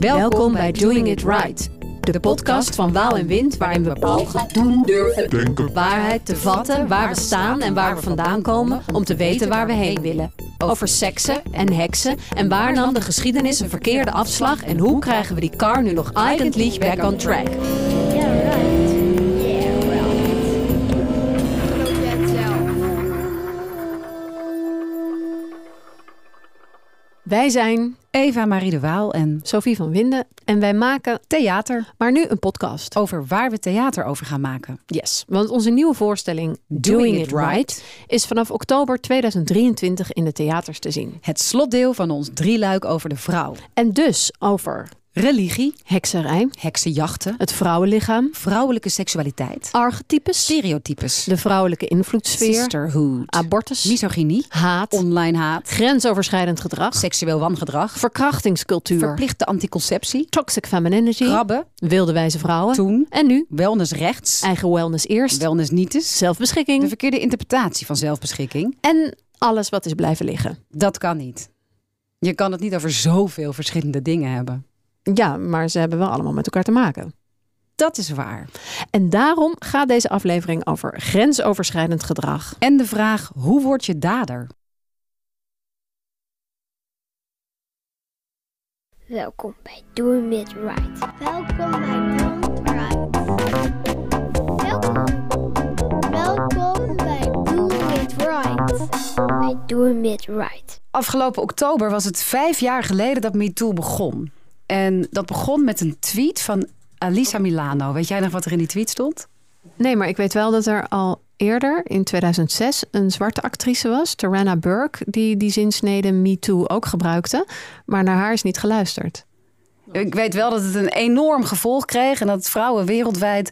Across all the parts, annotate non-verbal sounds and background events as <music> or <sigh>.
Welkom bij Doing It Right. De podcast van Waal en Wind waarin we pogen, doen, durven, Denken. waarheid te vatten, waar we staan en waar we vandaan komen om te weten waar we heen willen. Over seksen en heksen en waar nam de geschiedenis een verkeerde afslag en hoe krijgen we die car nu nog eigentlich back on track. Wij zijn Eva Marie de Waal en Sophie van Winden en wij maken theater. maar nu een podcast. Over waar we theater over gaan maken. Yes, want onze nieuwe voorstelling Doing, It right is vanaf oktober 2023 in de theaters te zien. Het slotdeel van ons drieluik over de vrouw. En dus over Religie, hekserij, heksenjachten, het vrouwenlichaam, vrouwelijke seksualiteit, archetypes, stereotypes, de vrouwelijke invloedssfeer, sisterhood, abortus, misogynie, haat, online haat, grensoverschrijdend gedrag, seksueel wangedrag, verkrachtingscultuur, verplichte anticonceptie, toxic femininity, krabben, wilde wijze vrouwen. Toen, en nu. Wellness rechts, eigen wellness eerst, wellness nietes, zelfbeschikking. De verkeerde interpretatie van zelfbeschikking. en alles wat is blijven liggen. Dat kan niet. Je kan het niet over zoveel verschillende dingen hebben. Ja, maar ze hebben wel allemaal met elkaar te maken. Dat is waar. En daarom gaat deze aflevering over grensoverschrijdend gedrag. En de vraag, hoe word je dader? Welkom bij Doing It Right. Welkom bij Doing It Right. Welkom. Welkom bij Doing It Right. Bij Doing It Right. Afgelopen oktober was het vijf jaar geleden dat MeToo begon. En dat begon met een tweet van Alisa Milano. Weet jij nog wat er in die tweet stond? Nee, maar ik weet wel dat er al eerder, in 2006, een zwarte actrice was, Tarana Burke, die die zinsnede MeToo ook gebruikte. Maar naar haar is niet geluisterd. Ik weet wel dat het een enorm gevolg kreeg en dat vrouwen wereldwijd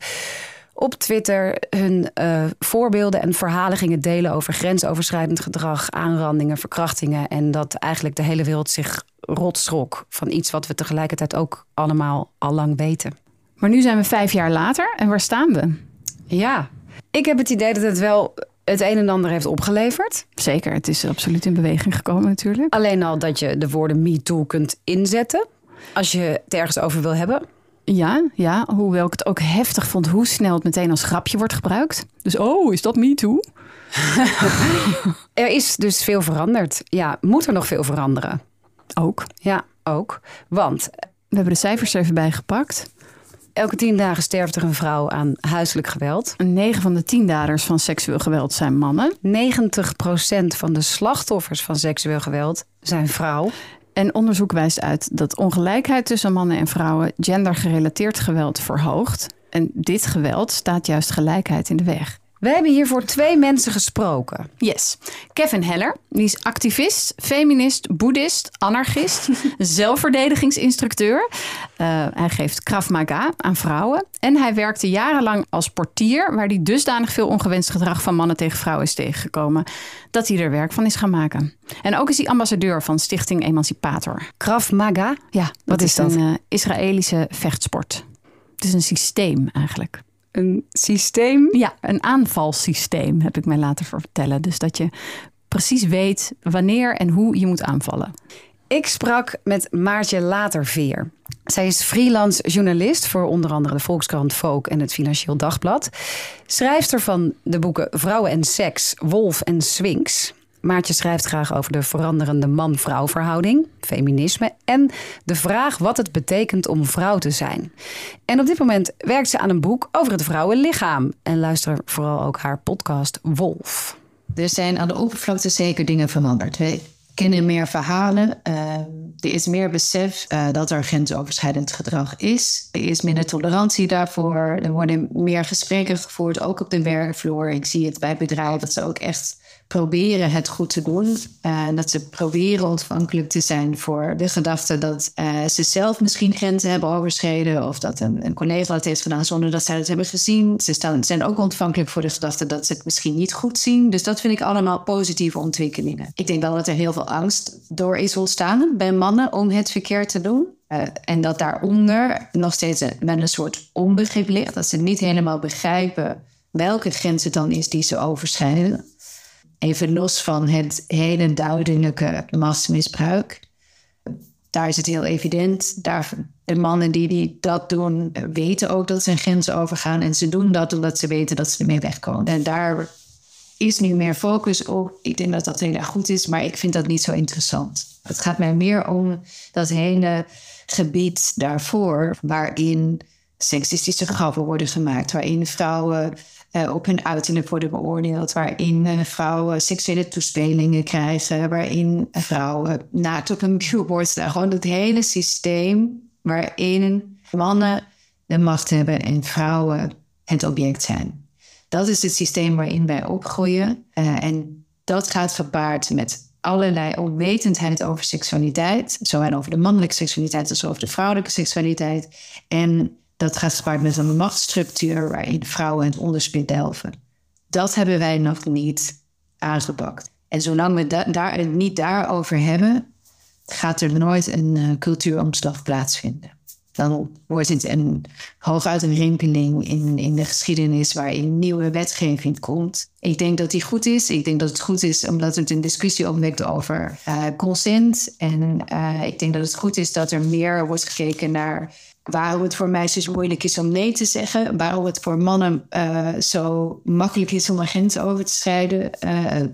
op Twitter hun eh, voorbeelden en verhalen gingen delen over grensoverschrijdend gedrag, aanrandingen, verkrachtingen. En dat eigenlijk de hele wereld zich rot schrok van iets wat we tegelijkertijd ook allemaal al lang weten. Maar nu zijn we vijf jaar later en waar staan we? Ja, ik heb het idee dat het wel het een en ander heeft opgeleverd. Zeker, het is absoluut in beweging gekomen natuurlijk. Alleen al dat je de woorden MeToo kunt inzetten als je het ergens over wil hebben. Ja, ja, hoewel ik het ook heftig vond hoe snel het meteen als grapje wordt gebruikt. Dus oh, is dat me too? <laughs> Er is dus veel veranderd. Ja, moet er nog veel veranderen? Ook. Ja, ook. Want We hebben de cijfers er even bijgepakt. elke tien dagen sterft er een vrouw aan huiselijk geweld. 9 van de 10 daders van seksueel geweld zijn mannen. 90% van de slachtoffers van seksueel geweld zijn vrouw. En onderzoek wijst uit dat ongelijkheid tussen mannen en vrouwen gendergerelateerd geweld verhoogt. En dit geweld staat juist gelijkheid in de weg. We hebben hiervoor twee mensen gesproken. Yes. Kevin Heller, die is activist, feminist, boeddhist, anarchist, <laughs> zelfverdedigingsinstructeur. Eh, hij geeft Krav Maga aan vrouwen. En hij werkte jarenlang als portier, waar hij dusdanig veel ongewenst gedrag van mannen tegen vrouwen is tegengekomen, dat hij er werk van is gaan maken. En ook is hij ambassadeur van Stichting Emancipator. Krav Maga. Ja, Wat is dat? een eh, Israëlische vechtsport. Het is een systeem eigenlijk. Een systeem. Ja, een aanvalsysteem heb ik mij laten vertellen. Dus dat je precies weet wanneer en hoe je moet aanvallen. Ik sprak met Maartje Laterveer. Zij is freelance journalist voor onder andere de Volkskrant Volk en het Financieel Dagblad. Schrijfster van de boeken Vrouwen en Seks, Wolf en Swinks. Maartje schrijft graag over de veranderende man-vrouw verhouding, feminisme en de vraag wat het betekent om vrouw te zijn. En op dit moment werkt ze aan een boek over het vrouwenlichaam. En luister vooral ook haar podcast Wolf. Er zijn aan de oppervlakte zeker dingen veranderd. We kennen meer verhalen. eh, er is meer besef eh, dat er grensoverschrijdend gedrag is. Er is minder tolerantie daarvoor. Er worden meer gesprekken gevoerd, ook op de werkvloer. Ik zie het bij bedrijven dat ze ook echt proberen het goed te doen. Eh, dat ze proberen ontvankelijk te zijn voor de gedachte dat eh, ze zelf misschien grenzen hebben overschreden. Of dat een, een collega het heeft gedaan zonder dat zij het hebben gezien. Ze zijn ook ontvankelijk voor de gedachte dat ze het misschien niet goed zien. Dus dat vind ik allemaal positieve ontwikkelingen. Ik denk wel dat er heel veel angst door is ontstaan bij mannen om het verkeerd te doen. Eh, en dat daaronder nog steeds wel een soort onbegrip ligt. Dat ze niet helemaal begrijpen welke grens het dan is die ze overschrijden. Even los van het hele duidelijke machtsmisbruik. daar is het heel evident. Daar, de mannen die, die dat doen, weten ook dat ze een grens overgaan. En ze doen dat omdat ze weten dat ze ermee wegkomen. En daar is nu meer focus op. Ik denk dat dat heel erg goed is, maar ik vind dat niet zo interessant. Het gaat mij meer om dat hele gebied daarvoor, waarin seksistische grappen worden gemaakt, waarin vrouwen uh, op hun uiterlijk worden beoordeeld, waarin vrouwen seksuele toespelingen krijgen, waarin vrouwen naakt op een billboard staan. Gewoon het hele systeem waarin mannen de macht hebben en vrouwen het object zijn. Dat is het systeem waarin wij opgroeien. En dat gaat gepaard met allerlei onwetendheid over seksualiteit. Zowel over de mannelijke seksualiteit als over de vrouwelijke seksualiteit. En dat gaat gepaard met een machtsstructuur waarin vrouwen het onderspit delven. Dat hebben wij nog niet aangepakt. En zolang we da daar, niet daarover hebben, gaat er nooit een uh, cultuuromslag plaatsvinden dan wordt het een, hooguit een rimpeling in, in de geschiedenis waarin nieuwe wetgeving komt. Ik denk dat die goed is. Ik denk dat het goed is omdat het een discussie opwekt over uh, consent. En uh, ik denk dat het goed is dat er meer wordt gekeken naar waarom het voor meisjes moeilijk is om nee te zeggen. Waarom het voor mannen uh, zo makkelijk is om een grens over te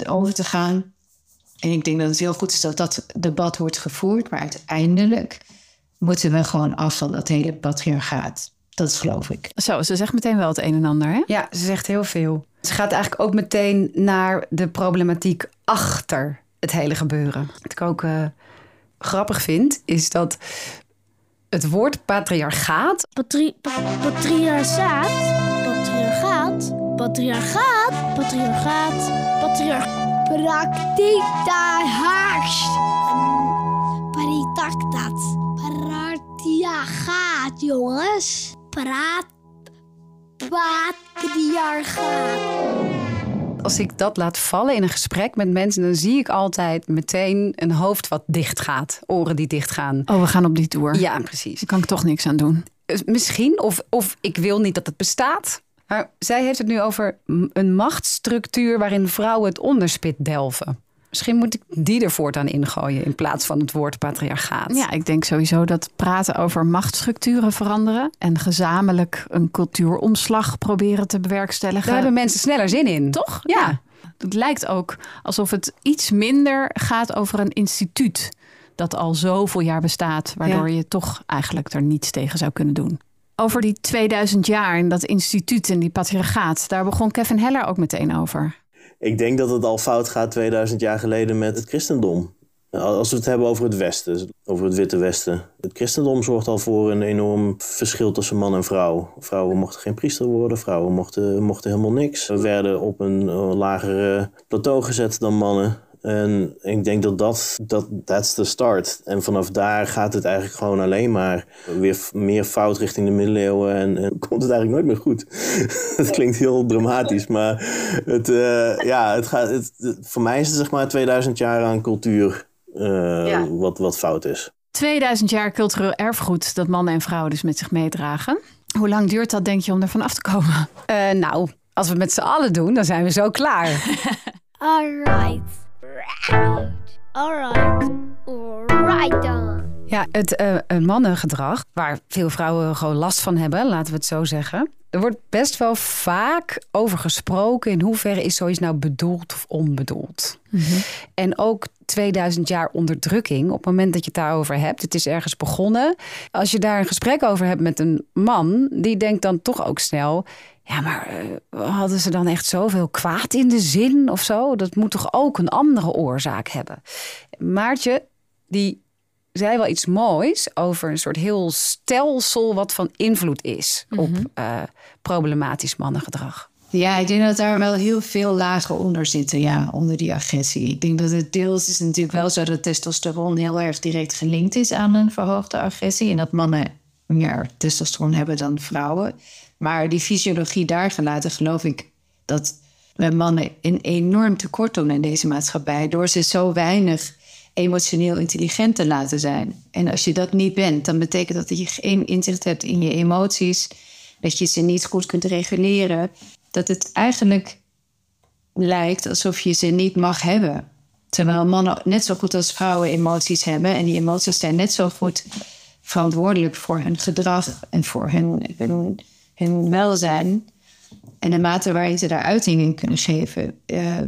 over te gaan. En ik denk dat het heel goed is dat dat debat wordt gevoerd. Maar uiteindelijk moeten we gewoon af van dat hele patriarchaat. Dat geloof ik. Zo, ze zegt meteen wel het een en ander, hè? Ja, ze zegt heel veel. Ze gaat eigenlijk ook meteen naar de problematiek achter het hele gebeuren. Wat ik ook uh, grappig vind, is dat het woord patriarchaat... Patri patriarchaat? Patriarchaat? Patriarchaat? Patriarchaat? Patriarchaat? Praktiek daar haakst. Paritactat. Patriarchaat, jongens. Praat. Patriarchaat. Als ik dat laat vallen in een gesprek met mensen, dan zie ik altijd meteen een hoofd wat dicht gaat. Oren die dicht gaan. Oh, we gaan op die tour. Ja, precies. Daar kan ik toch niks aan doen. Misschien, of, of ik wil niet dat het bestaat. Maar zij heeft het nu over een machtsstructuur waarin vrouwen het onderspit delven. Misschien moet ik die er voortaan ingooien in plaats van het woord patriarchaat. Ja, ik denk sowieso dat praten over machtsstructuren veranderen en gezamenlijk een cultuuromslag proberen te bewerkstelligen. Daar hebben mensen sneller zin in. Toch? Ja. Het lijkt ook alsof het iets minder gaat over een instituut dat al zoveel jaar bestaat, waardoor je toch eigenlijk er niets tegen zou kunnen doen. Over die 2000 jaar en dat instituut en die patriarchaat, daar begon Kevin Heller ook meteen over. Ik denk dat het al fout gaat 2000 jaar geleden met het christendom. Als we het hebben over het Westen, over het Witte Westen. Het christendom zorgt al voor een enorm verschil tussen man en vrouw. Vrouwen mochten geen priester worden, vrouwen mochten, mochten helemaal niks. We werden op een lagere plateau gezet dan mannen. En ik denk dat dat, dat that's the start. En vanaf daar gaat het eigenlijk gewoon alleen maar weer meer fout richting de middeleeuwen. En, en <laughs> komt het eigenlijk nooit meer goed. <laughs> Het klinkt heel dramatisch, maar het, uh, ja, het gaat, het, voor mij is het zeg maar 2000 jaar aan cultuur uh, ja. wat, wat fout is. 2000 jaar cultureel erfgoed dat mannen en vrouwen dus met zich meedragen. Hoe lang duurt dat, denk je, om ervan af te komen? Uh, nou, als we het met z'n allen doen, dan zijn we zo klaar. <laughs> All right. Alright. Alright dan. Ja, het uh, mannengedrag, waar veel vrouwen gewoon last van hebben, laten we het zo zeggen. Er wordt best wel vaak over gesproken in hoeverre is zoiets nou bedoeld of onbedoeld. Mm -hmm. En ook 2000 jaar onderdrukking, op het moment dat je het daarover hebt, het is ergens begonnen. Als je daar een gesprek over hebt met een man, die denkt dan toch ook snel: ja, maar uh, hadden ze dan echt zoveel kwaad in de zin of zo? Dat moet toch ook een andere oorzaak hebben? Maartje, die zei wel iets moois over een soort heel stelsel wat van invloed is mm -hmm. op uh, problematisch mannengedrag. Ja, ik denk dat daar wel heel veel lagen onder zitten, ja, onder die agressie. Ik denk dat het deels is natuurlijk wel zo dat testosteron heel erg direct gelinkt is aan een verhoogde agressie. En dat mannen meer testosteron hebben dan vrouwen. Maar die fysiologie daar gelaten, geloof ik dat we mannen een enorm tekort doen in deze maatschappij. Door ze zo weinig emotioneel intelligent te laten zijn. En als je dat niet bent, dan betekent dat dat je geen inzicht hebt in je emoties. Dat je ze niet goed kunt reguleren. Dat het eigenlijk lijkt alsof je ze niet mag hebben. Terwijl mannen net zo goed als vrouwen emoties hebben. En die emoties zijn net zo goed verantwoordelijk voor hun gedrag en voor hun, hun, hun welzijn. En de mate waarin ze daar uiting in kunnen geven, uh,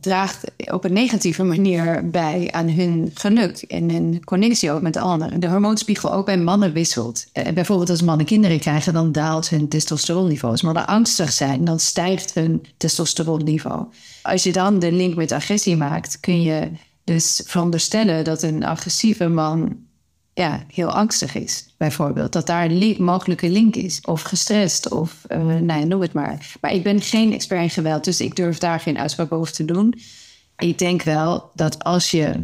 draagt op een negatieve manier bij aan hun geluk en hun connectie ook met anderen. De hormoonspiegel ook bij mannen wisselt. Uh, bijvoorbeeld als mannen kinderen krijgen, dan daalt hun testosteronniveau. Als mannen angstig zijn, dan stijgt hun testosteronniveau. Als je dan de link met agressie maakt, kun je dus veronderstellen dat een agressieve man ja, heel angstig is, bijvoorbeeld. Dat daar een mogelijke link is. Of gestrest, of uh, nou ja, noem het maar. Maar ik ben geen expert in geweld, dus ik durf daar geen uitspraak over te doen. Ik denk wel dat als je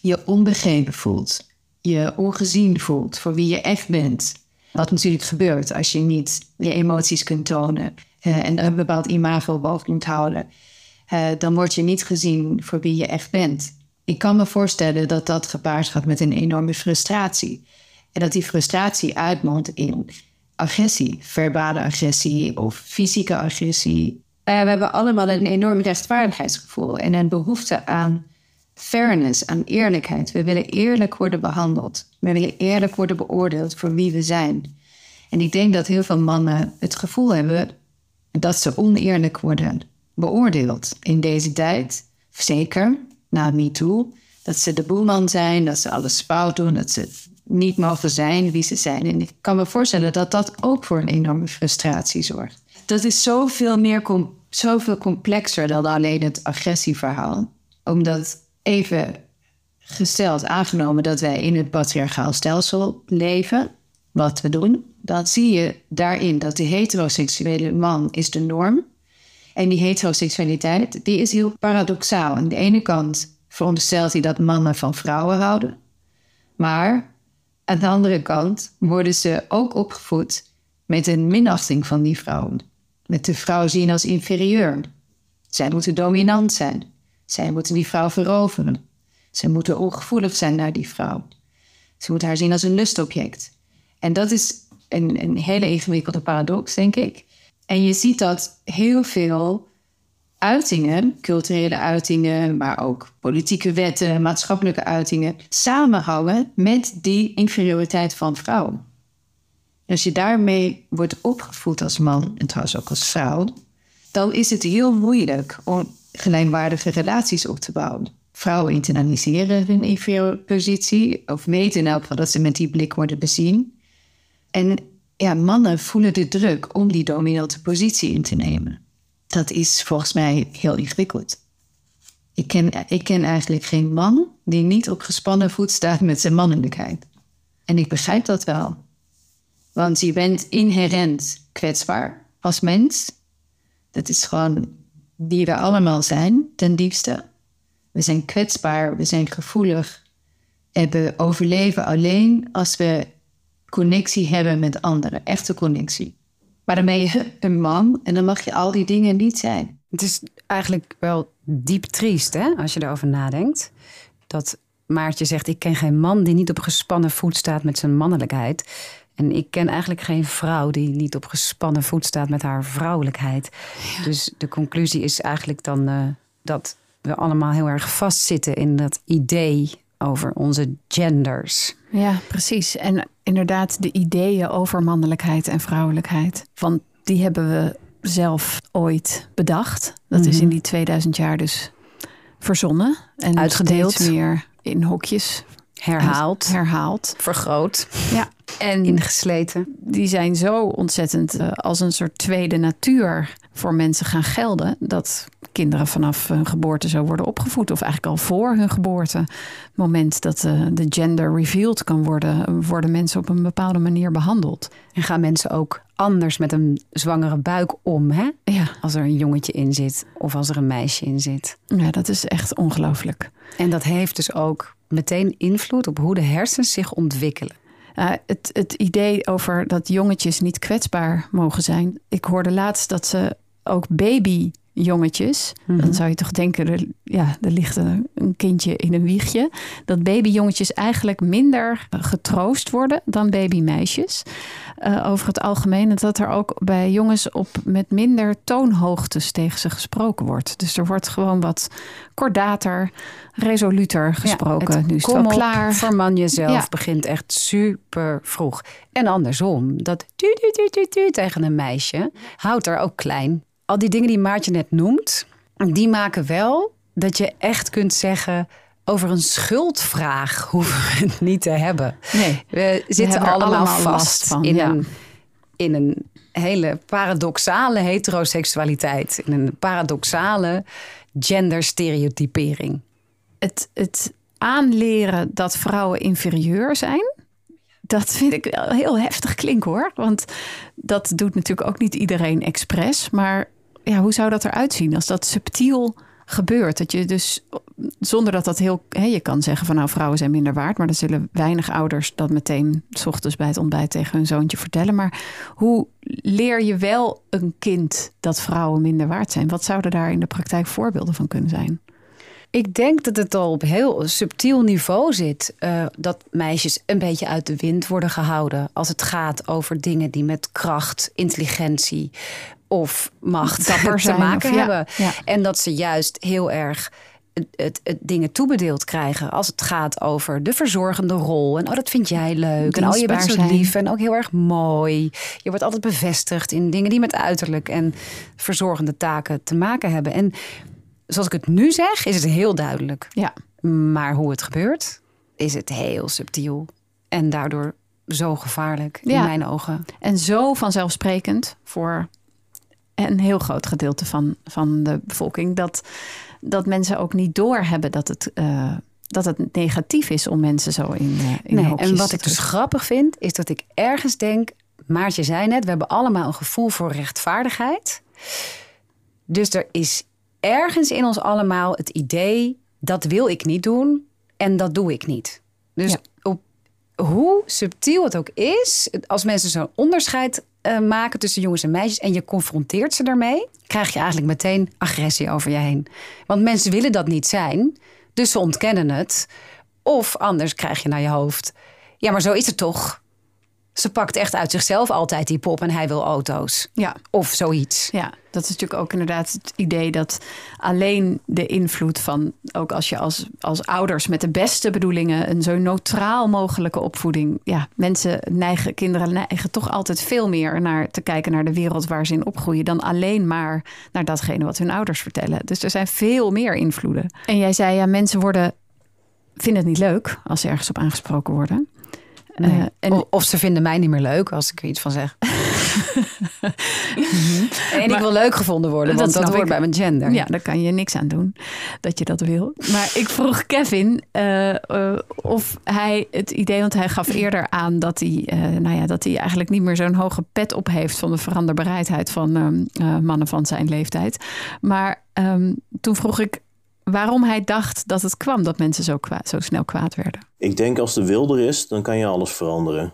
je onbegrepen voelt, je ongezien voelt voor wie je echt bent, wat natuurlijk gebeurt als je niet je emoties kunt tonen uh, en een bepaald imago boven kunt houden, uh, dan word je niet gezien voor wie je echt bent. Ik kan me voorstellen dat dat gepaard gaat met een enorme frustratie. En dat die frustratie uitmondt in agressie, verbale agressie of fysieke agressie. Uh, we hebben allemaal een enorm rechtvaardigheidsgevoel en een behoefte aan fairness, aan eerlijkheid. We willen eerlijk worden behandeld. We willen eerlijk worden beoordeeld voor wie we zijn. En ik denk dat heel veel mannen het gevoel hebben dat ze oneerlijk worden beoordeeld in deze tijd. Zeker me toe. Dat ze de boelman zijn, dat ze alles fout doen, dat ze niet mogen zijn wie ze zijn. En ik kan me voorstellen dat dat ook voor een enorme frustratie zorgt. Dat is zoveel, meer zoveel complexer dan alleen het agressieverhaal. Omdat even gesteld, aangenomen dat wij in het patriarchaal stelsel leven, wat we doen, dan zie je daarin dat de heteroseksuele man is de norm en die heteroseksualiteit, die is heel paradoxaal. Aan de ene kant veronderstelt hij dat mannen van vrouwen houden. Maar aan de andere kant worden ze ook opgevoed met een minachting van die vrouwen. Met de vrouw zien als inferieur. Zij moeten dominant zijn. Zij moeten die vrouw veroveren. Ze moeten ongevoelig zijn naar die vrouw. Ze moeten haar zien als een lustobject. En dat is een, een hele ingewikkelde paradox, denk ik. En je ziet dat heel veel uitingen, culturele uitingen, maar ook politieke wetten, maatschappelijke uitingen, samenhangen met die inferioriteit van vrouwen. Als je daarmee wordt opgevoed als man, en trouwens ook als vrouw, dan is het heel moeilijk om gelijkwaardige relaties op te bouwen. Vrouwen internaliseren hun inferioire positie, of weten in elk geval dat ze met die blik worden bezien. En ja, mannen voelen de druk om die dominante positie in te nemen. Dat is volgens mij heel ingewikkeld. Ik ken, ik ken eigenlijk geen man die niet op gespannen voet staat met zijn mannelijkheid. En ik begrijp dat wel. Want je bent inherent kwetsbaar als mens. Dat is gewoon wie we allemaal zijn, ten diepste. We zijn kwetsbaar, we zijn gevoelig. En we overleven alleen als we connectie hebben met anderen, echte connectie. Maar dan ben je <laughs> een man en dan mag je al die dingen niet zijn. Het is eigenlijk wel diep triest, hè, als je erover nadenkt. Dat Maartje zegt: Ik ken geen man die niet op gespannen voet staat met zijn mannelijkheid. En ik ken eigenlijk geen vrouw die niet op gespannen voet staat met haar vrouwelijkheid. Dus de conclusie is eigenlijk dan uh, dat we allemaal heel erg vastzitten in dat idee over onze genders. Ja, precies. En inderdaad, de ideeën over mannelijkheid en vrouwelijkheid. Want die hebben we zelf ooit bedacht. Dat is in die 2000 jaar dus verzonnen. En uitgedeeld. meer in hokjes. Herhaald. Herhaald. Vergroot. Ja. En ingesleten. Die zijn zo ontzettend uh, als een soort tweede natuur voor mensen gaan gelden. Dat kinderen vanaf hun geboorte zo worden opgevoed. Of eigenlijk al voor hun geboorte. Het moment dat uh, de gender revealed kan worden, worden mensen op een bepaalde manier behandeld. En gaan mensen ook anders met een zwangere buik om, hè? Ja. Als er een jongetje in zit of als er een meisje in zit. Ja, dat is echt ongelooflijk. En dat heeft dus ook meteen invloed op hoe de hersens zich ontwikkelen. Uh, het, het idee over dat jongetjes niet kwetsbaar mogen zijn. Ik hoorde laatst dat ze ook baby babyjongetjes. Mhm. Dan zou je toch denken, er, ja, er ligt een, een kindje in een wiegje. Dat babyjongetjes eigenlijk minder getroost worden dan babymeisjes. Eh, over het algemeen. En dat er ook bij jongens op met minder toonhoogtes tegen ze gesproken wordt. Dus er wordt gewoon wat kordater, resoluter gesproken. nu is het wel op, klaar. Verman jezelf Ja. begint echt super vroeg. En andersom, dat tu, tu, tu, tu, tu tegen een meisje houdt er ook klein. Al die dingen die Maartje net noemt, die maken wel dat je echt kunt zeggen... over een schuldvraag <laughs> hoeven we het niet te hebben. Nee. We zitten allemaal, allemaal vast van, in, ja. een, in een hele paradoxale heteroseksualiteit. In een paradoxale genderstereotypering. het, het aanleren dat vrouwen inferieur zijn. Dat vind ik wel heel heftig klinken hoor. Want dat doet natuurlijk ook niet iedereen expres. Maar ja, hoe zou dat eruit zien als dat subtiel gebeurt? Dat je dus zonder dat dat heel. Hè, je kan zeggen van nou, vrouwen zijn minder waard. Maar dan zullen weinig ouders dat meteen s ochtends bij het ontbijt tegen hun zoontje vertellen. Maar hoe leer je wel een kind dat vrouwen minder waard zijn? Wat zouden daar in de praktijk voorbeelden van kunnen zijn? Ik denk dat het al op heel subtiel niveau zit. eh, dat meisjes een beetje uit de wind worden gehouden. Als het gaat over dingen die met kracht, intelligentie of macht Dapper <laughs> te zijn maken of- ja, hebben. ja. En dat ze juist heel erg het, het, het dingen toebedeeld krijgen. Als het gaat over de verzorgende rol. En oh, dat vind jij leuk. En oh, je bent zo lief en ook heel erg mooi. Je wordt altijd bevestigd in dingen die met uiterlijk en verzorgende taken te maken hebben. En zoals ik het nu zeg, is het heel duidelijk. Ja. Maar hoe het gebeurt, is het heel subtiel. En daardoor zo gevaarlijk in mijn ogen. En zo vanzelfsprekend voor een heel groot gedeelte van, van de bevolking. Dat, dat mensen ook niet doorhebben dat het, eh, dat het negatief is om mensen zo in, eh in Nee, en wat ik dus grappig vind, is dat ik ergens denk... Maartje zei net, we hebben allemaal een gevoel voor rechtvaardigheid. Dus er is ergens in ons allemaal het idee... dat wil ik niet doen en dat doe ik niet. Dus Ja. op, hoe subtiel het ook is... als mensen zo'n onderscheid eh, maken tussen jongens en meisjes... en je confronteert ze daarmee... krijg je eigenlijk meteen agressie over je heen. Want mensen willen dat niet zijn, dus ze ontkennen het... Of anders krijg je naar je hoofd. Ja, maar zo is het toch? Ze pakt echt uit zichzelf altijd die pop en hij wil auto's. Ja, Of zoiets. ja, dat is natuurlijk ook inderdaad het idee dat alleen de invloed van, ook als je als, als ouders met de beste bedoelingen een zo neutraal mogelijke opvoeding, ja, mensen neigen, kinderen neigen toch altijd veel meer naar te kijken naar de wereld waar ze in opgroeien dan alleen maar naar datgene wat hun ouders vertellen. Dus er zijn veel meer invloeden. En jij zei ja, mensen worden vinden het niet leuk als ze ergens op aangesproken worden. Nee. Eh, en of, of ze vinden mij niet meer leuk als ik er iets van zeg. <laughs> En ik wil leuk gevonden worden, Dat want dat snap hoort ik. bij mijn gender. Ja, daar kan je niks aan doen dat je dat wil. Maar ik vroeg Kevin eh, eh, of hij het idee, want hij gaf eerder aan dat hij, nou ja, dat hij eigenlijk niet meer zo'n hoge pet op heeft van de veranderbereidheid van ehm, eh, mannen van zijn leeftijd. Maar ehm, toen vroeg ik waarom hij dacht dat het kwam dat mensen zo, zo snel kwaad werden. Ik denk als de wil er is, dan kan je alles veranderen.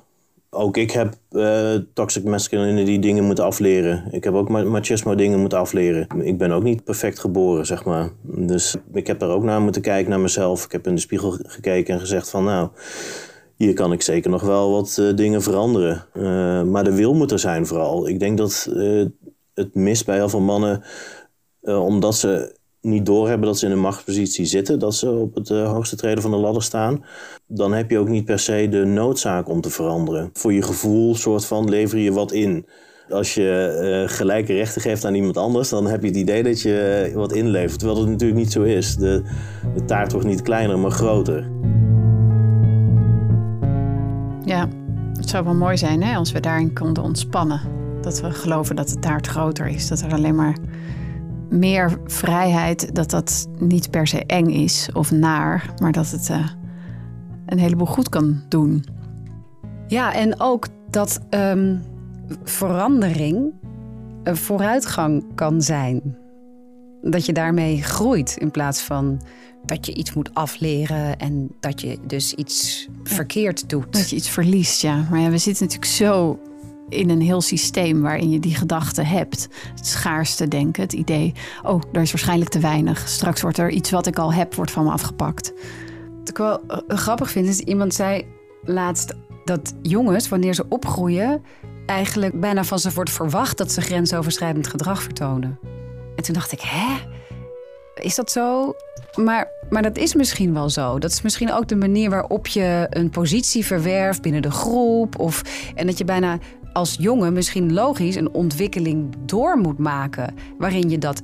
Ook ik heb eh, toxic masculinity dingen moeten afleren. Ik heb ook ma- machismo dingen moeten afleren. Ik ben ook niet perfect geboren, zeg maar. Dus ik heb daar ook naar moeten kijken, naar mezelf. Ik heb in de spiegel gekeken en gezegd van nou... Hier kan ik zeker nog wel wat eh, dingen veranderen. Eh, maar de wil moet er zijn vooral. Ik denk dat het mis bij heel veel mannen... omdat ze niet doorhebben dat ze in een machtspositie zitten... dat ze op het eh, hoogste treden van de ladder staan... dan heb je ook niet per se de noodzaak om te veranderen. Voor je gevoel soort van lever je wat in. Als je eh, gelijke rechten geeft aan iemand anders... dan heb je het idee dat je eh, wat inlevert. Terwijl dat natuurlijk niet zo is. De, de taart wordt niet kleiner, maar groter. Ja, het zou wel mooi zijn hè, als we daarin konden ontspannen. Dat we geloven dat de taart groter is. Dat er alleen maar meer vrijheid, dat dat niet per se eng is of naar, maar dat het eh, een heleboel goed kan doen. Ja, en ook dat ehm, verandering een vooruitgang kan zijn. Dat je daarmee groeit in plaats van dat je iets moet afleren en dat je dus iets verkeerd doet. Dat je iets verliest, ja. Maar ja, we zitten natuurlijk zo in een heel systeem waarin je die gedachten hebt. Het schaarste denken, het idee, oh, er is waarschijnlijk te weinig. Straks wordt er iets wat ik al heb, wordt van me afgepakt. Wat ik wel eh, grappig vind, is iemand zei laatst dat jongens, wanneer ze opgroeien, eigenlijk bijna van ze wordt verwacht dat ze grensoverschrijdend gedrag vertonen. En toen dacht ik, hè? Is dat zo? Maar, maar dat is misschien wel zo. Dat is misschien ook de manier waarop je een positie verwerft binnen de groep. Of, en dat je bijna als jongen misschien logisch een ontwikkeling door moet maken. Waarin je dat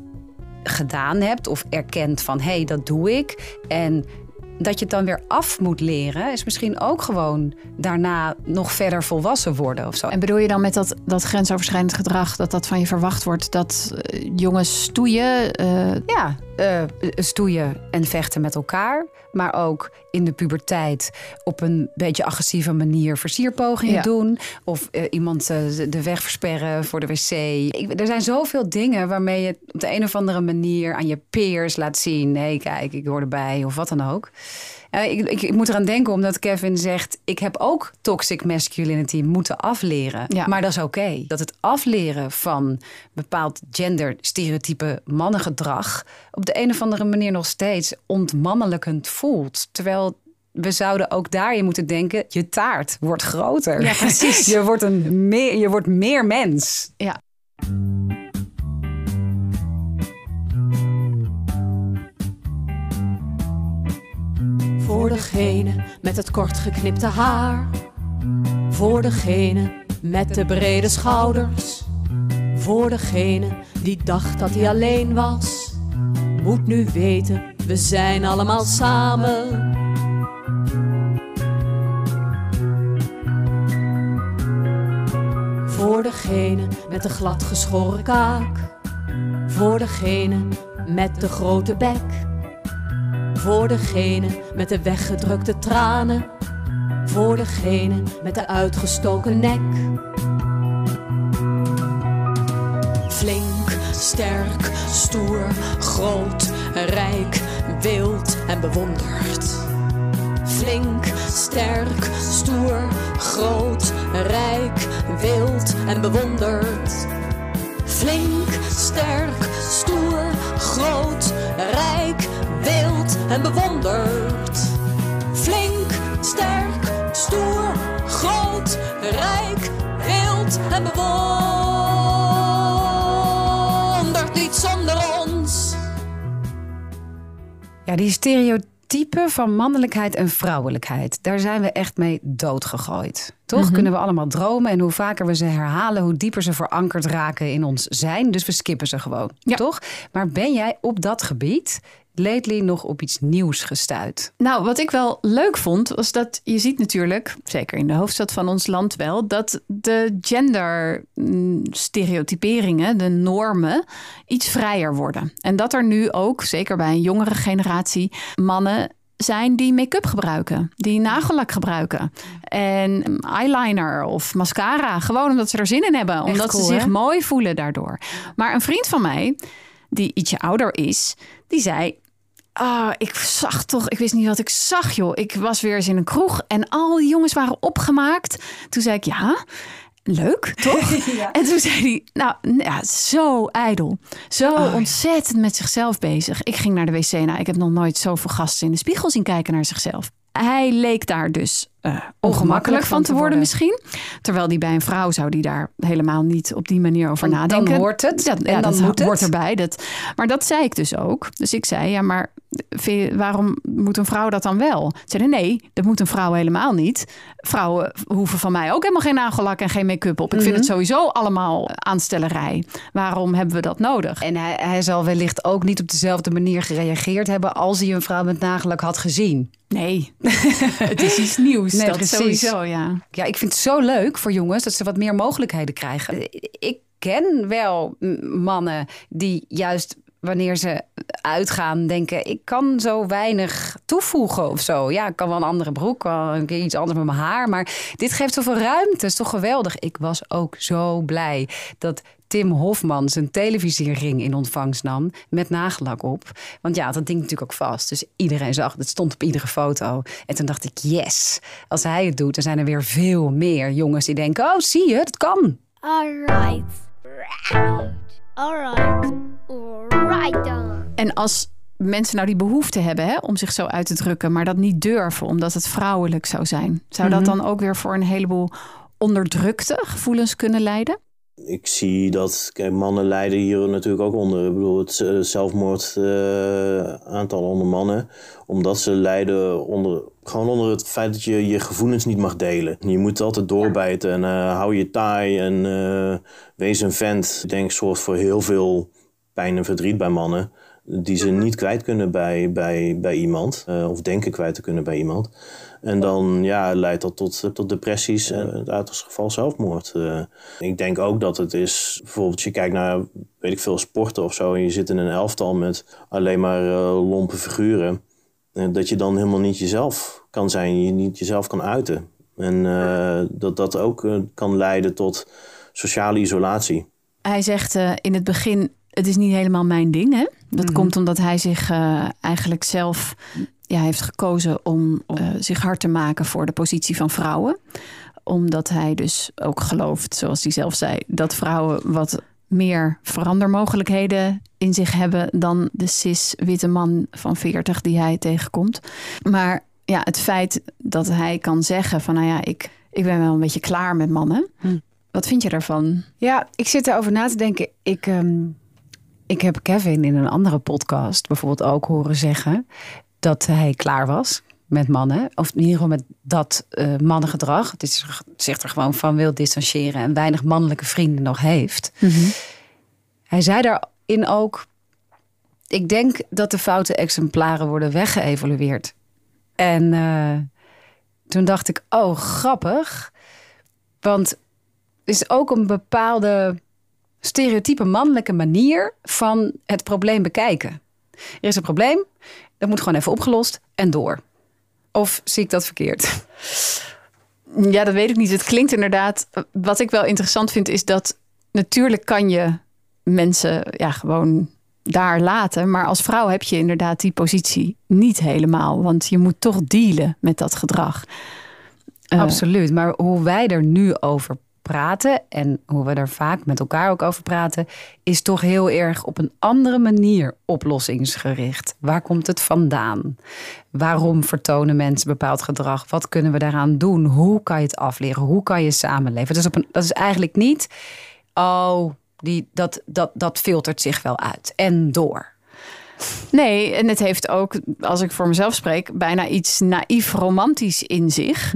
gedaan hebt of erkent van hé, hey, dat doe ik. En dat je het dan weer af moet leren, is misschien ook gewoon daarna nog verder volwassen worden of zo. En bedoel je dan met dat, dat grensoverschrijdend gedrag, dat dat van je verwacht wordt, dat uh, jongens stoeien? Uh... Ja, uh, stoeien en vechten met elkaar. Maar ook in de puberteit op een beetje agressieve manier versierpogingen ja. doen. Of iemand de weg versperren voor de wc. Ik, er zijn zoveel dingen waarmee je op de een of andere manier aan je peers laat zien. Nee, kijk, ik hoor erbij of wat dan ook. Uh, ik, ik, ik, moet eraan denken omdat Kevin zegt... ik heb ook toxic masculinity moeten afleren. Ja. Maar dat is oké. Okay. Dat het afleren van bepaald genderstereotype mannengedrag... op de een of andere manier nog steeds ontmannelijkend voelt. Terwijl we zouden ook daarin moeten denken... je taart wordt groter. Ja, precies. <laughs> je, wordt een meer, je wordt meer mens. Ja. Voor degene met het kort geknipte haar. Voor degene met de brede schouders. Voor degene die dacht dat hij alleen was. Moet nu weten, we zijn allemaal samen. Voor degene met de gladgeschoren kaak. Voor degene met de grote bek. Voor degene met de weggedrukte tranen. Voor degene met de uitgestoken nek. Flink, sterk, stoer, groot, rijk, wild en bewonderd. Flink, sterk, stoer, groot, rijk, wild en bewonderd. Flink, sterk, stoer, groot, rijk, wild en bewonderd. Flink, sterk, stoer, groot, rijk, wild en bewonderd. Niet zonder ons. Ja, die stereotypen van mannelijkheid en vrouwelijkheid, daar zijn we echt mee doodgegooid. Toch mm -hmm. kunnen we allemaal dromen en hoe vaker we ze herhalen, hoe dieper ze verankerd raken in ons zijn. Dus we skippen ze gewoon, ja. toch? Maar ben jij op dat gebied lately nog op iets nieuws gestuurd? Nou, wat ik wel leuk vond, was dat je ziet natuurlijk, zeker in de hoofdstad van ons land wel, dat de genderstereotyperingen, de normen, iets vrijer worden. En dat er nu ook, zeker bij een jongere generatie, mannen zijn die make-up gebruiken, die nagellak gebruiken en eyeliner of mascara, gewoon omdat ze er zin in hebben, omdat cool, ze zich hè? mooi voelen daardoor. Maar een vriend van mij, die ietsje ouder is, die zei: Ah, ik zag toch, ik wist niet wat ik zag, joh. Ik was weer eens in een kroeg en al die jongens waren opgemaakt. Toen zei ik: Ja, leuk, toch? <laughs> Ja. En toen zei hij, nou, ja, zo ijdel. Zo Oh, ontzettend met zichzelf bezig. Ik ging naar de wc. Nou, ik heb nog nooit zoveel gasten in de spiegel zien kijken naar zichzelf. Hij leek daar dus eh, ongemakkelijk van te worden, misschien. Terwijl die bij een vrouw zou die daar helemaal niet op die manier over Dan- dan nadenken. hoort het en ja, dan dat moet het. hoort erbij. Dat, maar dat zei ik dus ook. Dus ik zei, ja, maar je- waarom moet een vrouw dat dan wel? Ze zeiden, nee, dat moet een vrouw helemaal niet. Vrouwen hoeven van mij ook helemaal geen nagellak en geen make-up op. Ik vind Mhm. het sowieso allemaal aanstellerij. Waarom hebben we dat nodig? En hij, hij zal wellicht ook niet op dezelfde manier gereageerd hebben als hij een vrouw met nagellak had gezien. Nee, <laughs> het is iets nieuws. Nee, dat precies. sowieso, ja. Ja, ik vind het zo leuk voor jongens dat ze wat meer mogelijkheden krijgen. Ik ken wel mannen die juist wanneer ze uitgaan denken... ik kan zo weinig toevoegen of zo. Ja, ik kan wel een andere broek, wel een keer iets anders met mijn haar. Maar dit geeft zoveel ruimte, is toch geweldig. Ik was ook zo blij dat Tim Hofman zijn televisiering in ontvangst nam met nagellak op. Want ja, dat ding natuurlijk ook vast. Dus iedereen zag, het stond op iedere foto. En toen dacht ik, yes, als hij het doet, dan zijn er weer veel meer jongens die denken, oh zie je, het kan. Alright. Right. Alright. Alright dan. En als mensen nou die behoefte hebben hè, om zich zo uit te drukken, maar dat niet durven omdat het vrouwelijk zou zijn, zou dat dan ook weer voor een heleboel onderdrukte gevoelens kunnen leiden? Ik zie dat mannen lijden hier natuurlijk ook onder. Ik bedoel, het eh, zelfmoordaantal onder mannen. Omdat ze lijden onder, gewoon onder het feit dat je je gevoelens niet mag delen. Je moet altijd doorbijten en eh, hou je taai en eh, wees een vent. Ik denk zorgt voor heel veel pijn en verdriet bij mannen. Die ze niet kwijt kunnen bij, bij, bij iemand. eh, of denken kwijt te kunnen bij iemand. En dan ja, leidt dat tot, tot depressies en in het uiterste geval zelfmoord. Eh, ik denk ook dat het is, bijvoorbeeld je kijkt naar, weet ik veel, sporten of zo... en je zit in een elftal met alleen maar eh, lompe figuren... eh, dat je dan helemaal niet jezelf kan zijn, je niet jezelf kan uiten. En eh, dat dat ook eh, kan leiden tot sociale isolatie. Hij zegt eh, in het begin, het is niet helemaal mijn ding. Hè? Dat komt omdat hij zich eh, eigenlijk zelf ja, heeft gekozen om eh, zich hard te maken voor de positie van vrouwen. Omdat hij dus ook gelooft, zoals hij zelf zei, dat vrouwen wat meer verandermogelijkheden in zich hebben dan de cis-witte man van 40 die hij tegenkomt. Maar ja, het feit dat hij kan zeggen van nou ja, ik, ik ben wel een beetje klaar met mannen. Wat vind je daarvan? Ja, ik zit erover na te denken. Ik, ehm, ik heb Kevin in een andere podcast bijvoorbeeld ook horen zeggen dat hij klaar was met mannen. Of in ieder geval met dat eh, mannengedrag. Het is zich er gewoon van wil distancieren en weinig mannelijke vrienden nog heeft. Hij zei daarin ook: Ik denk dat de foute exemplaren worden weggeëvalueerd. En eh, toen dacht ik: Oh, grappig. Want het is ook een bepaalde stereotype mannelijke manier van het probleem bekijken. Er is een probleem, dat moet gewoon even opgelost en door. Of zie ik dat verkeerd? Ja, dat weet ik niet. Het klinkt inderdaad. Wat ik wel interessant vind, is dat natuurlijk kan je mensen ja, gewoon daar laten. Maar als vrouw heb je inderdaad die positie niet helemaal. Want je moet toch dealen met dat gedrag. Eh, Absoluut. Maar hoe wij er nu over praten en hoe we er vaak met elkaar ook over praten, is toch heel erg op een andere manier oplossingsgericht. Waar komt het vandaan? Waarom vertonen mensen bepaald gedrag? Wat kunnen we daaraan doen? Hoe kan je het afleren? Hoe kan je samenleven? Dus op een, dat is eigenlijk niet, oh, die, dat, dat, dat filtert zich wel uit en door. Nee, en het heeft ook, als ik voor mezelf spreek, bijna iets naïef romantisch in zich.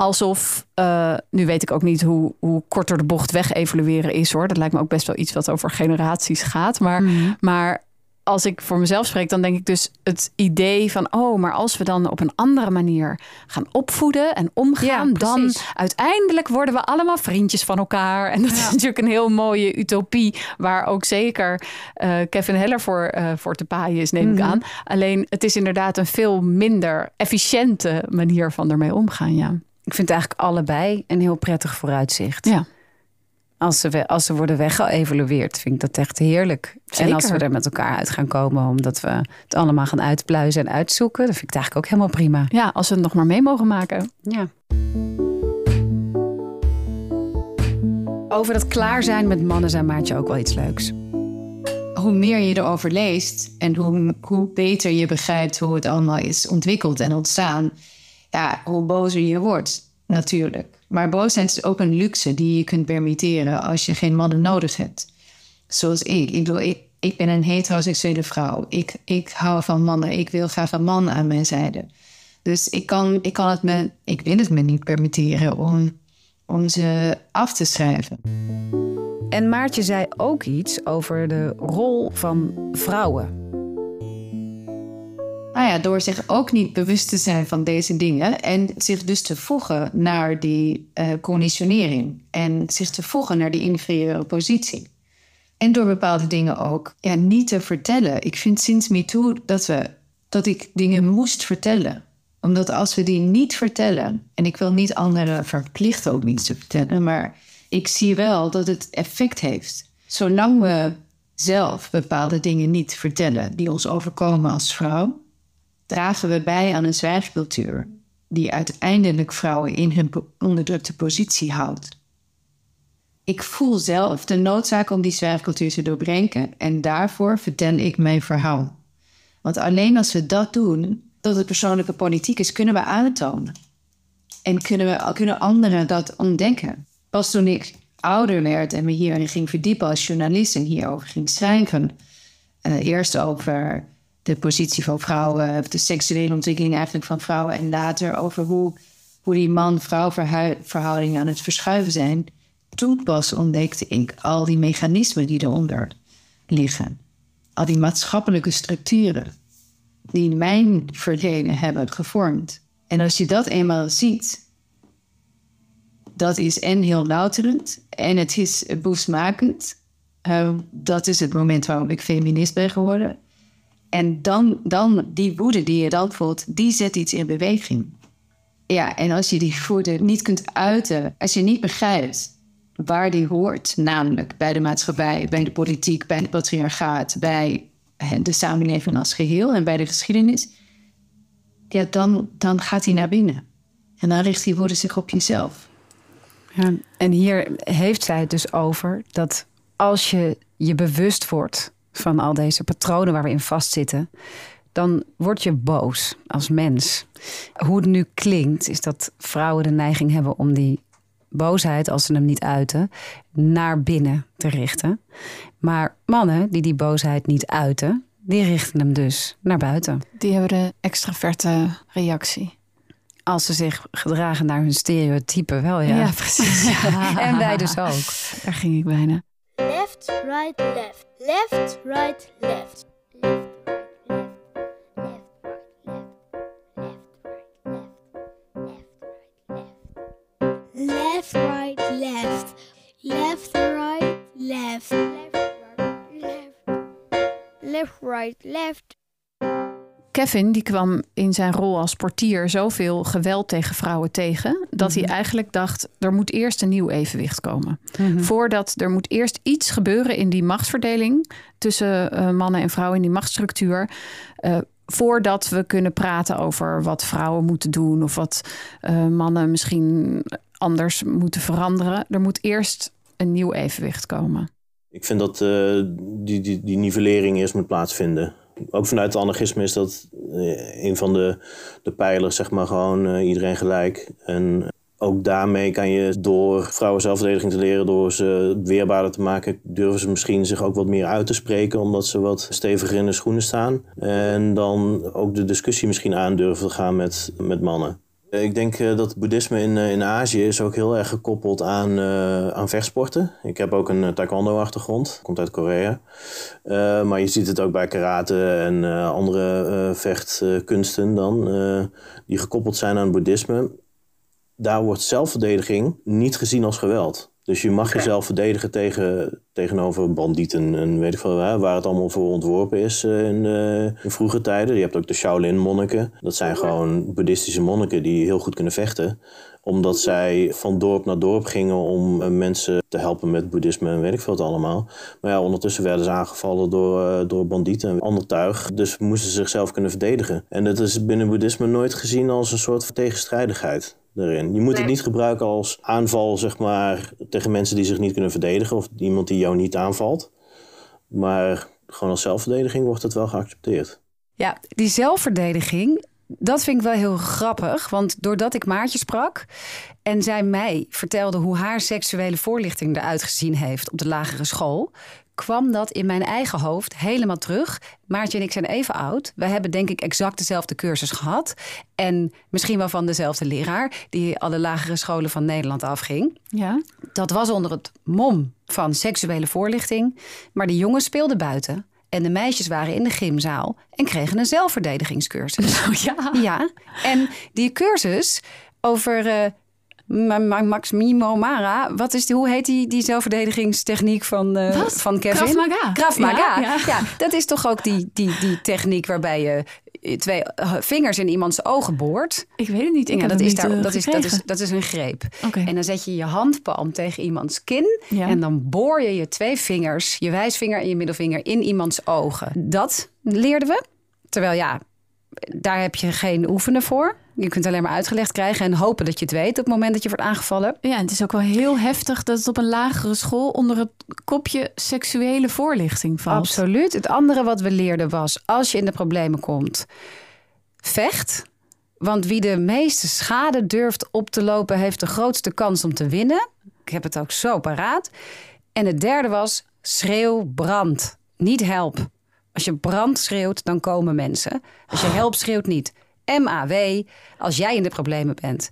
Alsof, eh, nu weet ik ook niet hoe, hoe korter de bocht weg evalueren is hoor. Dat lijkt me ook best wel iets wat over generaties gaat. Maar, maar als ik voor mezelf spreek, dan denk ik dus het idee van, oh, maar als we dan op een andere manier gaan opvoeden en omgaan, Ja, dan uiteindelijk worden we allemaal vriendjes van elkaar. En dat is natuurlijk een heel mooie utopie, waar ook zeker eh, Kevin Heller voor, eh, voor te paaien is, neem ik aan. Alleen het is inderdaad een veel minder efficiënte manier van ermee omgaan, ja. Ik vind eigenlijk allebei een heel prettig vooruitzicht. Ja. Als ze, we- als ze worden weggeëvalueerd, vind ik dat echt heerlijk. En als we er met elkaar uit gaan komen, omdat we het allemaal gaan uitpluizen en uitzoeken, dan vind ik het eigenlijk ook helemaal prima. ja, als we het nog maar mee mogen maken. Ja. Over dat klaar zijn met mannen zijn Maartje ook wel iets leuks. hoe meer je erover leest en hoe, hoe beter je begrijpt hoe het allemaal is ontwikkeld en ontstaan, ja, hoe bozer je wordt, natuurlijk. Maar boosheid is ook een luxe die je kunt permitteren als je geen mannen nodig hebt. Zoals ik. Ik, bedoel, ik, ik ben een heteroseksuele vrouw. Ik, ik hou van mannen. Ik wil graag een man aan mijn zijde. Dus ik kan, ik kan het me, ik wil het me niet permitteren om, om ze af te schrijven. En Maartje zei ook iets over de rol van vrouwen. Nou ja, door zich ook niet bewust te zijn van deze dingen en zich dus te voegen naar die eh, conditionering en zich te voegen naar die inferieure positie. En door bepaalde dingen ook ja, niet te vertellen. Ik vind sinds MeToo dat, we, dat ik dingen moest vertellen. Omdat als we die niet vertellen, en ik wil niet anderen verplichten ook niet te vertellen, maar ik zie wel dat het effect heeft. Zolang we zelf bepaalde dingen niet vertellen die ons overkomen als vrouw, dragen we bij aan een zwijgcultuur die uiteindelijk vrouwen in hun onderdrukte positie houdt. Ik voel zelf de noodzaak om die zwijgcultuur te doorbreken en daarvoor vertel ik mijn verhaal. Want alleen als we dat doen, dat het persoonlijke politiek is, kunnen we aantonen. En kunnen, we, kunnen anderen dat ontdekken. Pas toen ik ouder werd en me hierin ging verdiepen als journalist en hierover ging schrijven. eh, eerst over de positie van vrouwen, de seksuele ontwikkeling eigenlijk van vrouwen. En later over hoe, hoe die man-vrouw verhoudingen aan het verschuiven zijn. Toen pas ontdekte ik al die mechanismen die eronder liggen. Al die maatschappelijke structuren die mijn verleden hebben gevormd. En als je dat eenmaal ziet, dat is en heel louterend en het is boosmakend. Uh, dat is het moment waarop ik feminist ben geworden. En dan, dan die woede die je dan voelt, die zet iets in beweging. Ja, en als je die woede niet kunt uiten, als je niet begrijpt waar die hoort, namelijk bij de maatschappij, bij de politiek, bij het patriarchaat, bij de samenleving als geheel en bij de geschiedenis, ja, dan, dan gaat hij naar binnen. En dan richt die woede zich op jezelf. Ja, en hier heeft zij het dus over dat als je je bewust wordt van al deze patronen waar we in vastzitten, dan word je boos als mens. Hoe het nu klinkt, is dat vrouwen de neiging hebben om die boosheid, als ze hem niet uiten, naar binnen te richten. Maar mannen die die boosheid niet uiten, die richten hem dus naar buiten. Die hebben de extraverte reactie. Als ze zich gedragen naar hun stereotypen, wel ja. Ja, precies. <laughs> en wij dus ook. Daar ging ik bijna. Left, right, left. Left, right, left. Left, right, left. Left, right, left. Left, right, left. Left, right, left. Kevin die kwam in zijn rol als portier zoveel geweld tegen vrouwen tegen... dat hij eigenlijk dacht, er moet eerst een nieuw evenwicht komen. Voordat er moet eerst iets gebeuren in die machtsverdeling... tussen uh, mannen en vrouwen in die machtsstructuur... Uh, voordat we kunnen praten over wat vrouwen moeten doen... of wat uh, mannen misschien anders moeten veranderen. Er moet eerst een nieuw evenwicht komen. Ik vind dat uh, die, die, die nivellering eerst moet plaatsvinden. Ook vanuit het anarchisme is dat uh, een van de, de pijlers, zeg maar, gewoon uh, iedereen gelijk. En ook daarmee kan je door vrouwen zelfverdediging te leren, door ze weerbaarder te maken, durven ze misschien zich ook wat meer uit te spreken, omdat ze wat steviger in de schoenen staan. En dan ook de discussie misschien aandurven te gaan met, met mannen. Ik denk uh, dat boeddhisme in, uh, in Azië is ook heel erg gekoppeld aan, aan vechtsporten. Ik heb ook een taekwondo-achtergrond, komt uit Korea. maar je ziet het ook bij karate en andere vechtkunsten dan, die gekoppeld zijn aan boeddhisme. Daar wordt zelfverdediging niet gezien als geweld. Dus je mag okay. jezelf verdedigen tegen, tegenover bandieten en weet ik veel waar het allemaal voor ontworpen is in, in vroege tijden. Je hebt ook de Shaolin-monniken. Dat zijn gewoon boeddhistische monniken die heel goed kunnen vechten. Omdat zij van dorp naar dorp gingen om mensen te helpen met boeddhisme en weet ik veel wat allemaal. Maar ja, ondertussen werden ze aangevallen door, door bandieten en ander tuig. Dus moesten ze zichzelf kunnen verdedigen. En dat is binnen boeddhisme nooit gezien als een soort tegenstrijdigheid. Erin. Je moet het niet gebruiken als aanval zeg maar, tegen mensen die zich niet kunnen verdedigen of iemand die jou niet aanvalt. Maar gewoon als zelfverdediging wordt het wel geaccepteerd. Ja, die zelfverdediging, dat vind ik wel heel grappig. Want doordat ik Maartje sprak en zij mij vertelde hoe haar seksuele voorlichting eruit gezien heeft op de lagere school, kwam dat in mijn eigen hoofd helemaal terug. Maartje en ik zijn even oud. We hebben denk ik exact dezelfde cursus gehad. En misschien wel van dezelfde leraar... die alle lagere scholen van Nederland afging. Ja. Dat was onder het mom van seksuele voorlichting. Maar de jongens speelden buiten. En de meisjes waren in de gymzaal en kregen een zelfverdedigingscursus. <laughs> Oh, ja. ja. En die cursus over... Uh, Max Mimo Mara. Wat is die, hoe heet die, die zelfverdedigingstechniek van, uh, van Kevin? Krav Maga. Krav Maga. Ja, ja. ja, dat is toch ook die, die, die techniek waarbij je je twee eh, vingers in iemands ogen boort. Ik weet het niet. Ik Ja, dat, is daar, eh, dat, is, dat, is, dat is een greep. En dan zet je je handpalm tegen iemands kin. Ja. En dan boor je je twee vingers, je wijsvinger en je middelvinger, in iemands ogen. Dat leerden we. Terwijl ja, daar heb je geen oefenen voor. Je kunt alleen maar uitgelegd krijgen en hopen dat je het weet op het moment dat je wordt aangevallen. Ja, en het is ook wel heel heftig dat het op een lagere school onder het kopje seksuele voorlichting valt. Absoluut. Het andere wat we leerden was, als je in de problemen komt, vecht. Want wie de meeste schade durft op te lopen, heeft de grootste kans om te winnen. Ik heb het ook zo paraat. En het derde was, schreeuw brand. Niet help. Als je brand schreeuwt, dan komen mensen. Als je help schreeuwt niet. MAW, als jij in de problemen bent.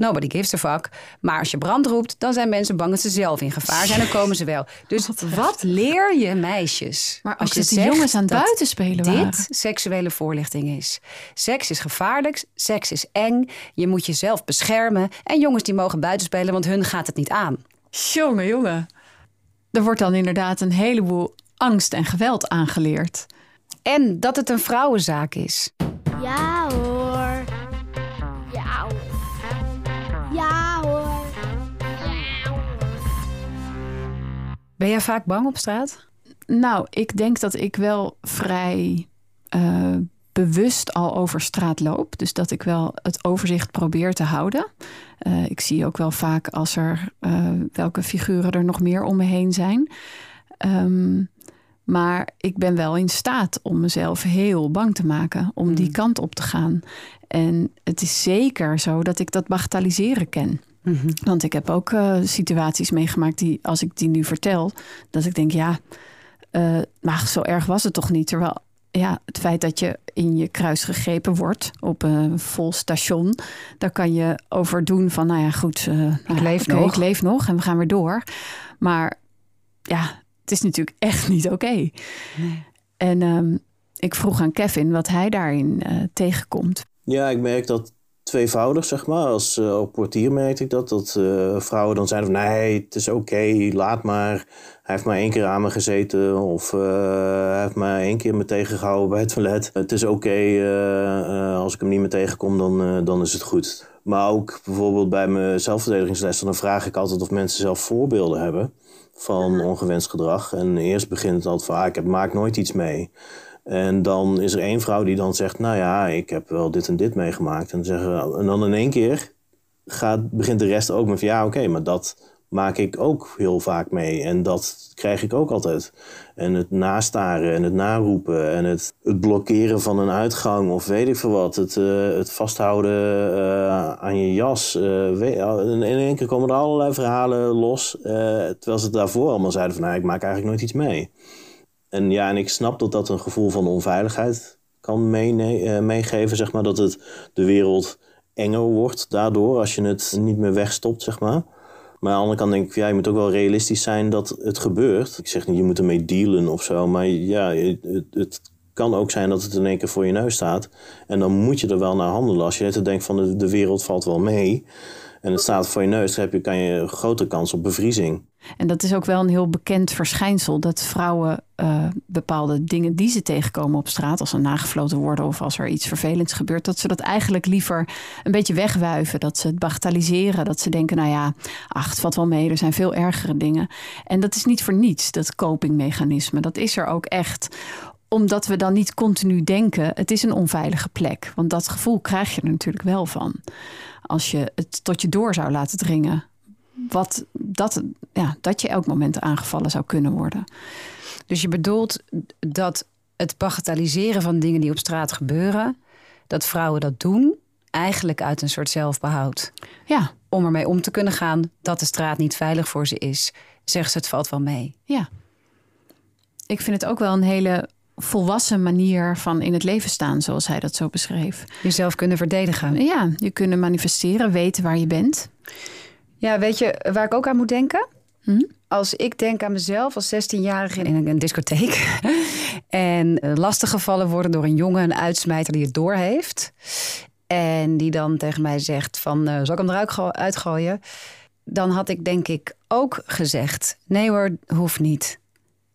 Nobody gives a fuck. Maar als je brand roept, dan zijn mensen bang dat ze zelf in gevaar zijn. Dan <laughs> komen ze wel. Dus wat leer je meisjes? Maar als je de jongens aan het buitenspelen waren. Dit seksuele voorlichting is. Seks is gevaarlijk, seks is eng. Je moet jezelf beschermen. En jongens die mogen buitenspelen, want hun gaat het niet aan. Jongen, jongen. Er wordt dan inderdaad een heleboel angst en geweld aangeleerd. En dat het een vrouwenzaak is. Ja hoor. Ben jij vaak bang op straat? Nou, ik denk dat ik wel vrij eh, bewust al over straat loop. Dus dat ik wel het overzicht probeer te houden. Eh, ik zie ook wel vaak als er eh, welke figuren er nog meer om me heen zijn. Ehm, maar ik ben wel in staat om mezelf heel bang te maken om die kant op te gaan. En het is zeker zo dat ik dat bagatelliseren ken. Want ik heb ook eh, situaties meegemaakt die, als ik die nu vertel, dat ik denk, ja, eh, maar zo erg was het toch niet. Terwijl ja, het feit dat je in je kruis gegrepen wordt op een vol station, daar kan je over doen van, nou ja, goed, eh, nou ja, leef nog. Ik leef nog en we gaan weer door. Maar ja, het is natuurlijk <laughs> echt niet oké. En ehm, ik vroeg aan Kevin wat hij daarin eh, tegenkomt. Ja, ik merk dat tweevoudig, zeg maar. Als eh, ook portier merkte ik dat. Dat eh, vrouwen dan zeiden van nee, het is oké, laat maar. Hij heeft maar één keer aan me gezeten. Of eh, hij heeft maar één keer me tegengehouden bij het toilet. Het is oké, eh, eh, als ik hem niet meer tegenkom, dan, eh, dan is het goed. Maar ook bijvoorbeeld bij mijn zelfverdedigingslessen... dan vraag ik altijd of mensen zelf voorbeelden hebben van ongewenst gedrag. En eerst begint het altijd van, ah, ik heb, maak nooit iets mee. En dan is er één vrouw die dan zegt, nou ja, ik heb wel dit en dit meegemaakt. En, zeggen, en dan in één keer gaat, begint de rest ook met ja oké, maar dat maak ik ook heel vaak mee. En dat krijg ik ook altijd. En het nastaren en het naroepen en het, het blokkeren van een uitgang of weet ik veel wat. Het, eh, het vasthouden eh, aan je jas. eh, in één keer komen er allerlei verhalen los. terwijl ze daarvoor allemaal zeiden van, nou, ik maak eigenlijk nooit iets mee. En ja, en ik snap dat dat een gevoel van onveiligheid kan eh, meegeven, zeg maar. Dat het de wereld enger wordt daardoor, als je het niet meer wegstopt, zeg maar. Maar aan de andere kant denk ik, je moet ook wel realistisch zijn dat het gebeurt. Ik zeg niet, je moet ermee dealen of zo. Maar ja, het, het kan ook zijn dat het in één keer voor je neus staat. En dan moet je er wel naar handelen. Als je net denkt van de, de wereld valt wel mee. En het staat voor je neus, dan heb je, kan je een grote kans op bevriezing. En dat is ook wel een heel bekend verschijnsel dat vrouwen eh, bepaalde dingen die ze tegenkomen op straat, als ze nagefloten worden of als er iets vervelends gebeurt, dat ze dat eigenlijk liever een beetje wegwuiven. Dat ze het bagatelliseren. Dat ze denken, nou ja, ach, het valt wel mee, er zijn veel ergere dingen. En dat is niet voor niets, dat copingmechanisme. Dat is er ook echt omdat we dan niet continu denken, het is een onveilige plek. Want dat gevoel krijg je er natuurlijk wel van. Als je het tot je door zou laten dringen. Wat, dat, ja, dat je elk moment aangevallen zou kunnen worden. Dus je bedoelt dat het bagatelliseren van dingen die op straat gebeuren, dat vrouwen dat doen, eigenlijk uit een soort zelfbehoud. Ja, Om ermee om te kunnen gaan dat de straat niet veilig voor ze is, zeggen ze het valt wel mee. ja. Ik vind het ook wel een hele volwassen manier van in het leven staan, zoals hij dat zo beschreef. Jezelf kunnen verdedigen. Ja, je kunnen manifesteren, weten waar je bent. Ja, weet je waar ik ook aan moet denken? Hm? Als ik denk aan mezelf als 16-jarige in een, discotheek. <laughs> en eh, lastiggevallen worden door een jongen, een uitsmijter die het door heeft. En die dan tegen mij zegt van, eh, zal ik hem eruit go- uitgooien? Dan had ik denk ik ook gezegd, nee hoor, hoeft niet.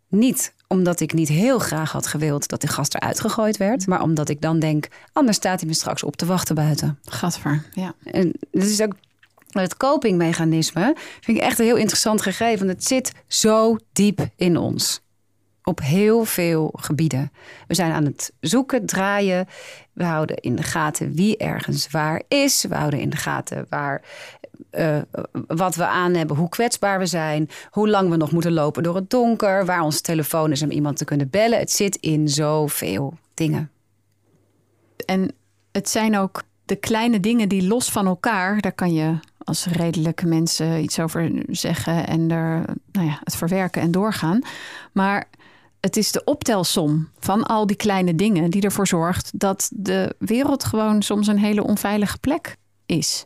Niet omdat ik niet heel graag had gewild dat de gast eruit gegooid werd. Maar omdat ik dan denk, anders staat hij me straks op te wachten buiten. Gadver, ja. En dat is ook het copingmechanisme. Vind ik echt een heel interessant gegeven. Want het zit zo diep in ons. Op heel veel gebieden. We zijn aan het zoeken, draaien. We houden in de gaten wie ergens waar is. We houden in de gaten waar, eh, wat we aan hebben, hoe kwetsbaar we zijn. Hoe lang we nog moeten lopen door het donker. Waar ons telefoon is om iemand te kunnen bellen. Het zit in zoveel dingen. En het zijn ook de kleine dingen die los van elkaar, daar kan je als redelijke mensen iets over zeggen en er, nou ja, het verwerken en doorgaan. Maar het is de optelsom van al die kleine dingen die ervoor zorgt dat de wereld gewoon soms een hele onveilige plek is.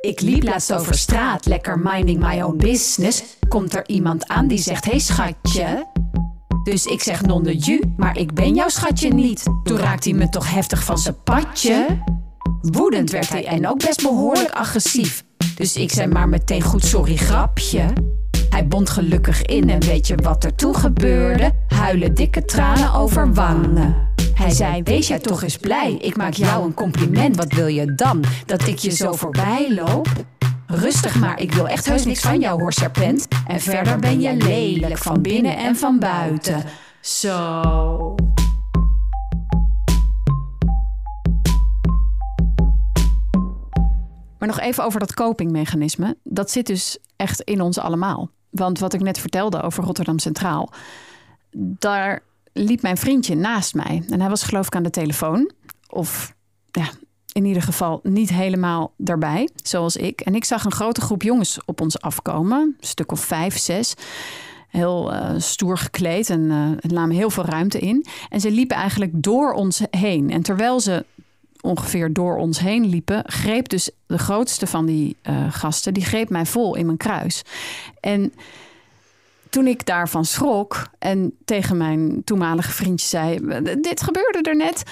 Ik liep laatst over straat, lekker minding my own business. Komt er iemand aan die zegt: Hey schatje. Dus ik zeg non de ju, maar ik ben jouw schatje niet. Toen raakt hij me toch heftig van zijn padje. Woedend werd hij en ook best behoorlijk agressief. Dus ik zei maar meteen goed sorry grapje. Hij bond gelukkig in en weet je wat er toen gebeurde? Huilen dikke tranen over wangen. Hij zei, wees jij toch eens blij, ik maak jou een compliment. Wat wil je dan, dat ik je zo voorbij loop? Rustig maar, ik wil echt heus niks van jou hoor, serpent. En verder ben je lelijk, van binnen en van buiten. Zo. Maar nog even over dat copingmechanisme. Dat zit dus echt in ons allemaal. Want wat ik net vertelde over Rotterdam Centraal, daar liep mijn vriendje naast mij. En hij was geloof ik aan de telefoon. Of ja, in ieder geval niet helemaal daarbij, zoals ik. En ik zag een grote groep jongens op ons afkomen. Een stuk of vijf, zes. Heel uh, stoer gekleed en uh, namen heel veel ruimte in. En ze liepen eigenlijk door ons heen. En terwijl ze ongeveer door ons heen liepen, greep dus de grootste van die uh, gasten, die greep mij vol in mijn kruis. En toen ik daarvan schrok en tegen mijn toenmalige vriendje zei: Dit gebeurde er net.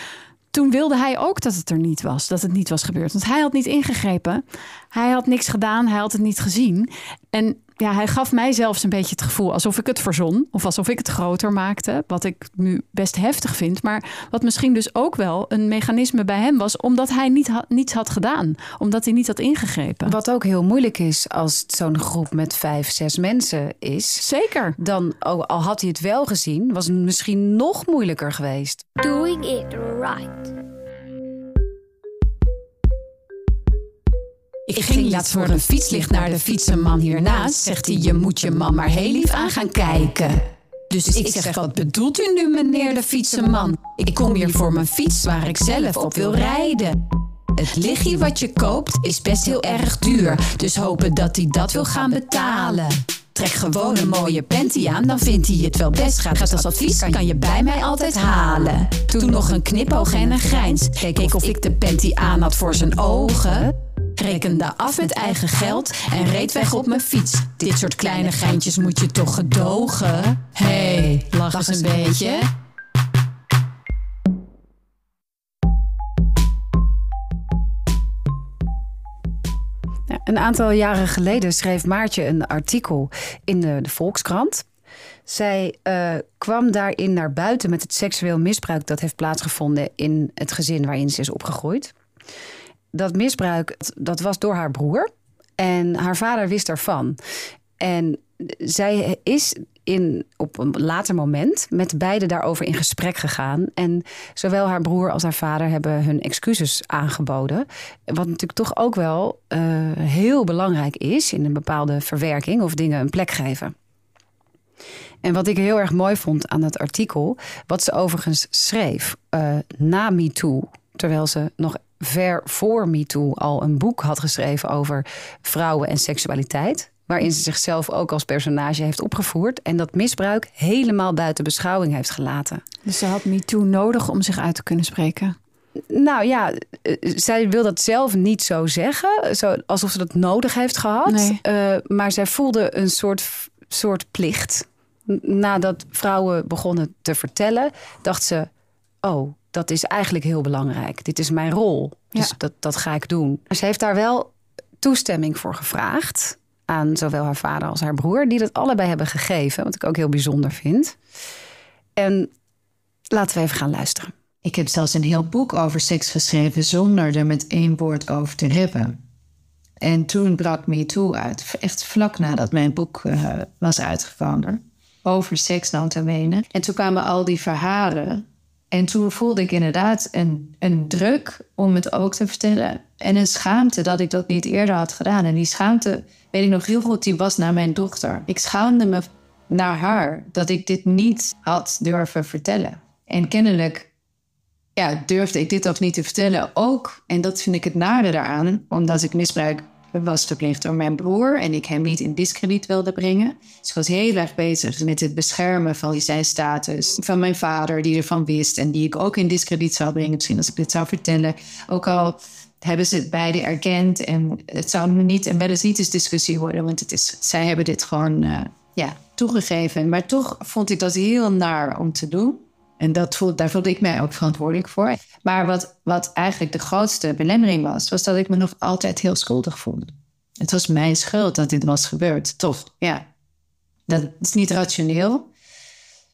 Toen wilde hij ook dat het er niet was, dat het niet was gebeurd. Want hij had niet ingegrepen. Hij had niks gedaan, hij had het niet gezien. En ja, hij gaf mij zelfs een beetje het gevoel alsof ik het verzon. Of alsof ik het groter maakte. Wat ik nu best heftig vind. Maar wat misschien dus ook wel een mechanisme bij hem was. Omdat hij niet ha niets had gedaan. Omdat hij niet had ingegrepen. Wat ook heel moeilijk is als het zo'n groep met vijf, zes mensen is. Zeker. Dan, oh, al had hij het wel gezien, was het misschien nog moeilijker geweest. Doing it right. Ik ging laatst voor een fietslicht naar de fietsenman hiernaast. Zegt hij, je moet je man maar heel lief aan gaan kijken. Dus ik zeg, wat bedoelt u nu meneer de fietsenman? Ik kom hier voor mijn fiets waar ik zelf op wil rijden. Het lichtje wat je koopt is best heel erg duur. Dus hopen dat hij dat wil gaan betalen. Trek gewoon een mooie panty aan, dan vindt hij het wel best. Gaat als advies, kan je bij mij altijd halen. Toen nog een knipoog en een grijns. Keek ik of ik de panty aan had voor zijn ogen. Rekende af met eigen geld en reed weg op mijn fiets. Dit soort kleine geintjes moet je toch gedogen? hey, lach eens een beetje. Een aantal jaren geleden schreef Maartje een artikel in de, Volkskrant. Zij uh, kwam daarin naar buiten met het seksueel misbruik dat heeft plaatsgevonden in het gezin waarin ze is opgegroeid. Dat misbruik, dat was door haar broer. En haar vader wist ervan. En zij is in, op een later moment met beide daarover in gesprek gegaan. En zowel haar broer als haar vader hebben hun excuses aangeboden. Wat natuurlijk toch ook wel uh, heel belangrijk is in een bepaalde verwerking of dingen een plek geven. En wat ik heel erg mooi vond aan dat artikel, wat ze overigens schreef uh, na MeToo, terwijl ze nog ver voor MeToo al een boek had geschreven over vrouwen en seksualiteit. Waarin ze zichzelf ook als personage heeft opgevoerd. En dat misbruik helemaal buiten beschouwing heeft gelaten. Dus ze had MeToo nodig om zich uit te kunnen spreken? Nou ja, zij wil dat zelf niet zo zeggen. Zo, alsof ze dat nodig heeft gehad. Nee. Uh, maar zij voelde een soort, soort plicht. Nadat vrouwen begonnen te vertellen, dacht ze: Oh, dat is eigenlijk heel belangrijk. Dit is mijn rol. Dus Ja. dat, dat ga ik doen. Maar ze heeft daar wel toestemming voor gevraagd aan zowel haar vader als haar broer, die dat allebei hebben gegeven, wat ik ook heel bijzonder vind. En laten we even gaan luisteren. Ik heb zelfs een heel boek over seks geschreven zonder er met één woord over te hebben. En toen brak Me Too uit, echt vlak nadat mijn boek uh, was uitgekomen. Over seks wenen. En toen kwamen al die verhalen. En toen voelde ik inderdaad een, een druk om het ook te vertellen. En een schaamte dat ik dat niet eerder had gedaan. En die schaamte, weet ik nog heel goed, die was naar mijn dochter. Ik schaamde me naar haar dat ik dit niet had durven vertellen. En kennelijk ja, durfde ik dit ook niet te vertellen. Ook, en dat vind ik het nare daaraan, omdat ik misbruik was verplicht door mijn broer en ik hem niet in discrediet wilde brengen. Dus ik was heel erg bezig met het beschermen van zijn status. Van mijn vader, die ervan wist en die ik ook in discrediet zou brengen, misschien als ik dit zou vertellen. Ook al hebben ze het beide erkend en het zou niet en wel eens niet eens discussie worden, want het is, zij hebben dit gewoon uh, ja, toegegeven. Maar toch vond ik dat heel naar om te doen. En dat voelde, daar voelde ik mij ook verantwoordelijk voor. Maar wat, wat eigenlijk de grootste belemmering was, was dat ik me nog altijd heel schuldig voelde. Het was mijn schuld dat dit was gebeurd. Tof, ja. Dat is niet rationeel.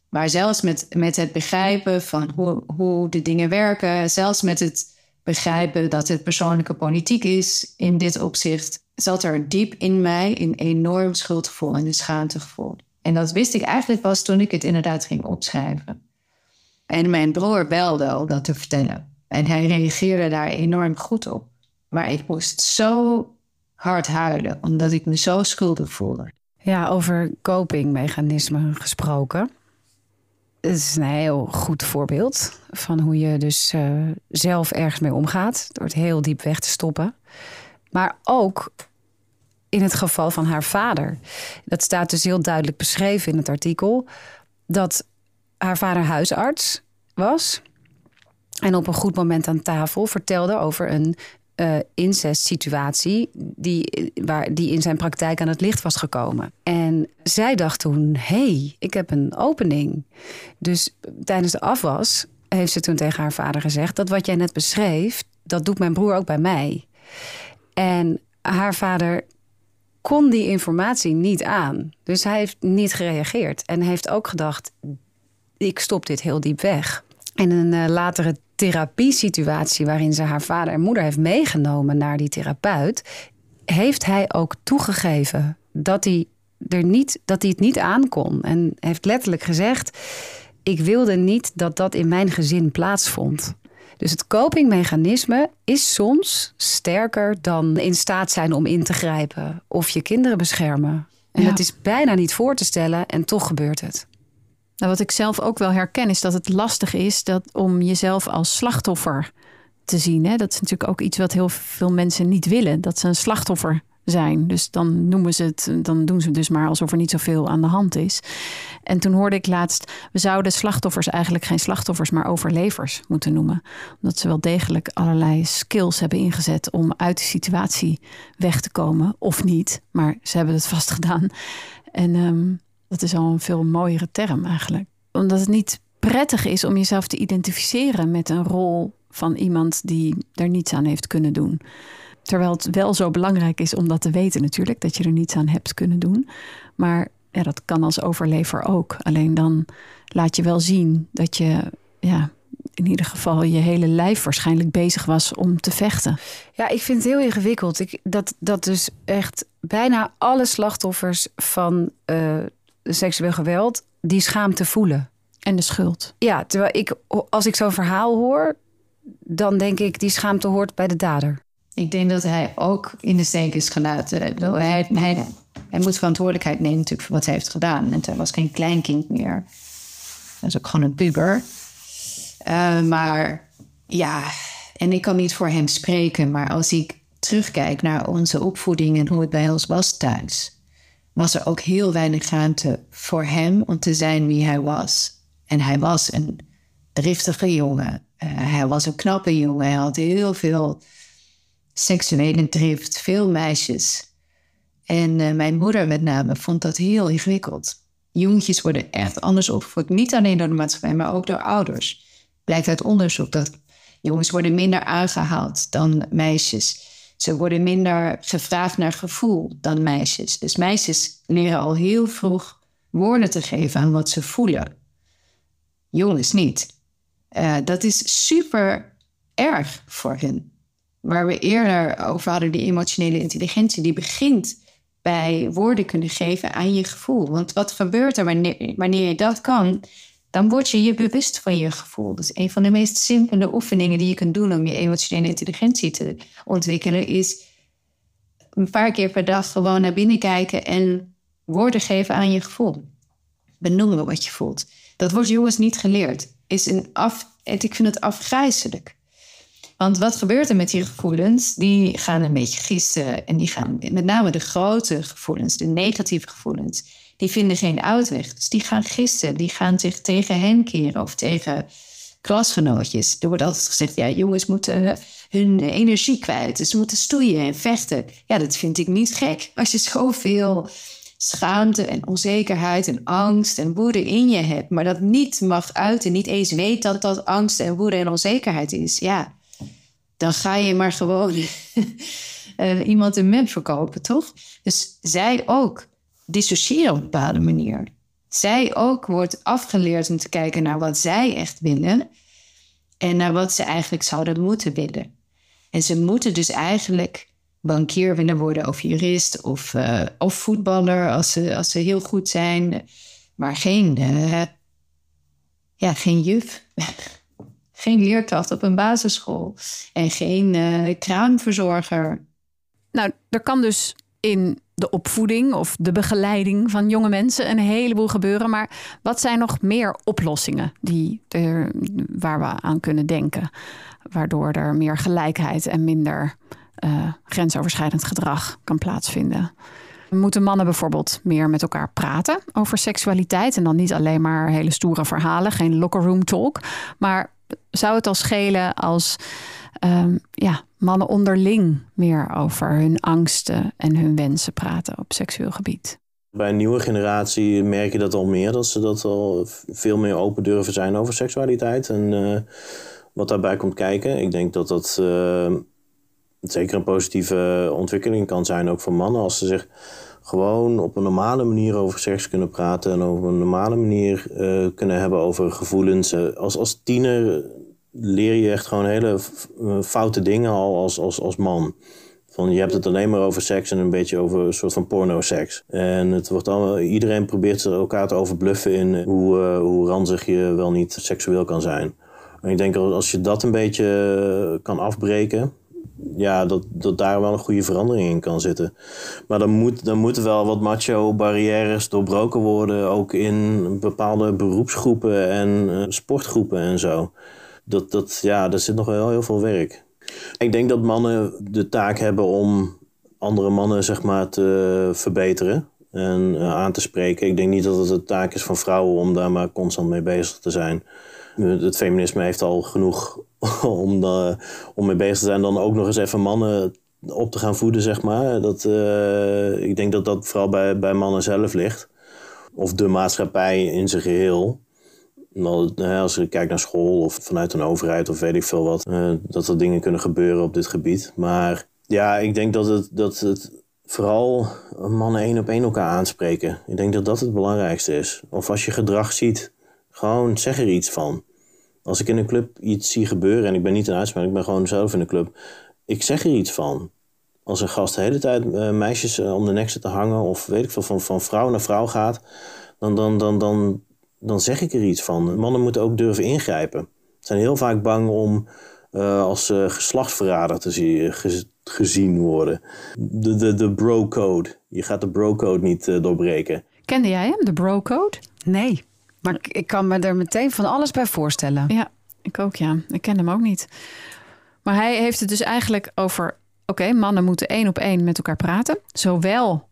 Maar zelfs met, met het begrijpen van hoe, hoe de dingen werken, zelfs met het begrijpen dat het persoonlijke politiek is in dit opzicht, zat er diep in mij een enorm schuldgevoel en een schaamtegevoel. En dat wist ik eigenlijk pas toen ik het inderdaad ging opschrijven. En mijn broer belde om dat te vertellen. En hij reageerde daar enorm goed op. Maar ik moest zo hard huilen, omdat ik me zo schuldig voelde. Ja, over copingmechanismen gesproken. Het is een heel goed voorbeeld van hoe je dus uh, zelf ergens mee omgaat. Door het heel diep weg te stoppen. Maar ook in het geval van haar vader. Dat staat dus heel duidelijk beschreven in het artikel. Dat haar vader huisarts was. En op een goed moment aan tafel vertelde over een uh, incestsituatie die, waar, die in zijn praktijk aan het licht was gekomen. En zij dacht toen, hey, ik heb een opening. Dus tijdens de afwas heeft ze toen tegen haar vader gezegd... dat wat jij net beschreef, dat doet mijn broer ook bij mij. En haar vader kon die informatie niet aan. Dus hij heeft niet gereageerd. En heeft ook gedacht, ik stop dit heel diep weg. En een uh, latere therapiesituatie waarin ze haar vader en moeder heeft meegenomen naar die therapeut, heeft hij ook toegegeven dat hij, er niet, dat hij het niet aankon. En heeft letterlijk gezegd: Ik wilde niet dat dat in mijn gezin plaatsvond. Dus het copingmechanisme is soms sterker dan in staat zijn om in te grijpen of je kinderen beschermen. En ja. dat is bijna niet voor te stellen en toch gebeurt het. Nou, wat ik zelf ook wel herken, is dat het lastig is dat om jezelf als slachtoffer te zien. Hè? Dat is natuurlijk ook iets wat heel veel mensen niet willen. Dat ze een slachtoffer zijn. Dus dan noemen ze het, dan doen ze dus maar alsof er niet zoveel aan de hand is. En toen hoorde ik laatst, we zouden slachtoffers eigenlijk geen slachtoffers, maar overlevers moeten noemen. Omdat ze wel degelijk allerlei skills hebben ingezet om uit de situatie weg te komen. Of niet, maar ze hebben het vast gedaan. En um, dat is al een veel mooiere term eigenlijk. Omdat het niet prettig is om jezelf te identificeren met een rol van iemand die er niets aan heeft kunnen doen. Terwijl het wel zo belangrijk is om dat te weten natuurlijk, dat je er niets aan hebt kunnen doen. Maar ja, dat kan als overlever ook. Alleen dan laat je wel zien dat je ja, in ieder geval je hele lijf waarschijnlijk bezig was om te vechten. Ja, ik vind het heel ingewikkeld. Ik, dat, dat dus echt bijna alle slachtoffers van uh, seksueel geweld die schaamte voelen. En de schuld. Ja, terwijl ik, als ik zo'n verhaal hoor, dan denk ik die schaamte hoort bij de dader. Ik denk dat hij ook in de steek is gelaten. Hij, hij, hij moet verantwoordelijkheid nemen natuurlijk voor wat hij heeft gedaan. En hij was geen kleinkind meer. Dat is ook gewoon een puber. Uh, maar ja, en ik kan niet voor hem spreken, maar als ik terugkijk naar onze opvoeding en hoe het bij ons was thuis was er ook heel weinig ruimte voor hem om te zijn wie hij was. En hij was een driftige jongen. Uh, hij was een knappe jongen. Hij had heel veel seksuele drift, veel meisjes. En uh, mijn moeder met name vond dat heel ingewikkeld. Jongetjes worden echt anders opgevoed. Niet alleen door de maatschappij, maar ook door ouders. Blijkt uit onderzoek dat jongens worden minder aangehaald dan meisjes. Ze worden minder gevraagd naar gevoel dan meisjes. Dus meisjes leren al heel vroeg woorden te geven aan wat ze voelen. Jongens niet. Uh, dat is super erg voor hen. Waar we eerder over hadden, die emotionele intelligentie, die begint bij woorden kunnen geven aan je gevoel. Want wat gebeurt er wanneer, wanneer je dat kan? Dan word je je bewust van je gevoel. Dus een van de meest simpele oefeningen die je kunt doen om je emotionele intelligentie te ontwikkelen, is een paar keer per dag gewoon naar binnen kijken en woorden geven aan je gevoel. Benoemen wat je voelt. Dat wordt jongens niet geleerd. Is een af, ik vind het afgrijzelijk. Want wat gebeurt er met die gevoelens? Die gaan een beetje gisten. En die gaan, met name de grote gevoelens, de negatieve gevoelens, die vinden geen uitweg. Dus die gaan gisten. Die gaan zich tegen hen keren of tegen klasgenootjes. Er wordt altijd gezegd, ja, jongens moeten hun energie kwijt. Dus ze moeten stoeien en vechten. Ja, dat vind ik niet gek. Als je zoveel schaamte en onzekerheid en angst en woede in je hebt, maar dat niet mag uiten, niet eens weet dat dat angst en woede en onzekerheid is. Ja, dan ga je maar gewoon uh, <laughs> iemand een map verkopen, toch? Dus zij ook dissociëren op een bepaalde manier. Zij ook wordt afgeleerd om te kijken naar wat zij echt willen en naar wat ze eigenlijk zouden moeten willen. En ze moeten dus eigenlijk bankier willen worden of jurist of, uh, of voetballer als ze, als ze heel goed zijn, maar geen, uh, ja, geen juf. <laughs> geen leerkracht op een basisschool en geen uh, kraamverzorger. Nou, er kan dus in de opvoeding of de begeleiding van jonge mensen een heleboel gebeuren. Maar wat zijn nog meer oplossingen die er, waar we aan kunnen denken? Waardoor er meer gelijkheid en minder uh, grensoverschrijdend gedrag kan plaatsvinden. Moeten mannen bijvoorbeeld meer met elkaar praten over seksualiteit? En dan niet alleen maar hele stoere verhalen, geen locker room talk. Maar zou het al schelen als um, ja, mannen onderling meer over hun angsten en hun wensen praten op seksueel gebied? Bij een nieuwe generatie merk je dat al meer, dat ze dat al veel meer open durven zijn over seksualiteit en uh, wat daarbij komt kijken. Ik denk dat dat uh, zeker een positieve ontwikkeling kan zijn, ook voor mannen, als ze zich gewoon op een normale manier over seks kunnen praten en op een normale manier uh, kunnen hebben over gevoelens. als, als tiener leer je echt gewoon hele foute dingen al als, als, als man. Van, je hebt het alleen maar over seks en een beetje over een soort van porno-seks. En het wordt allemaal, iedereen probeert elkaar te overbluffen in hoe, hoe ranzig je wel niet seksueel kan zijn. En ik denk als je dat een beetje kan afbreken, ja, dat, dat daar wel een goede verandering in kan zitten. Maar dan, moet, dan moeten wel wat macho-barrières doorbroken worden, ook in bepaalde beroepsgroepen en uh, sportgroepen en zo. Dat, dat, ja, daar zit nog wel heel veel werk. Ik denk dat mannen de taak hebben om andere mannen zeg maar, te verbeteren en uh, aan te spreken. Ik denk niet dat het de taak is van vrouwen om daar maar constant mee bezig te zijn. Het feminisme heeft al genoeg <laughs> om, de, om mee bezig te zijn, dan ook nog eens even mannen op te gaan voeden, zeg maar. Dat, uh, ik denk dat dat vooral bij, bij mannen zelf ligt. Of de maatschappij in zijn geheel. Als je kijkt naar school of vanuit een overheid of weet ik veel wat, dat er dingen kunnen gebeuren op dit gebied. Maar ja, ik denk dat het, dat het vooral mannen één op één elkaar aanspreken. Ik denk dat dat het belangrijkste is. Of als je gedrag ziet, gewoon zeg er iets van. Als ik in een club iets zie gebeuren en ik ben niet een uitspraak, ik ben gewoon zelf in de club, ik zeg er iets van. Als een gast de hele tijd uh, meisjes uh, om de nek zit te hangen of weet ik veel, van, van vrouw naar vrouw gaat, dan, dan, dan, dan, dan zeg ik er iets van. Mannen moeten ook durven ingrijpen. Ze zijn heel vaak bang om uh, als geslachtsverrader te zien, gezien worden. De, de, de bro-code. Je gaat de bro-code niet doorbreken. Kende jij hem, de bro-code? Nee. Maar ik kan me er meteen van alles bij voorstellen. Ja, ik ook ja. Ik ken hem ook niet. Maar hij heeft het dus eigenlijk over... Oké, mannen moeten één op één met elkaar praten. Zowel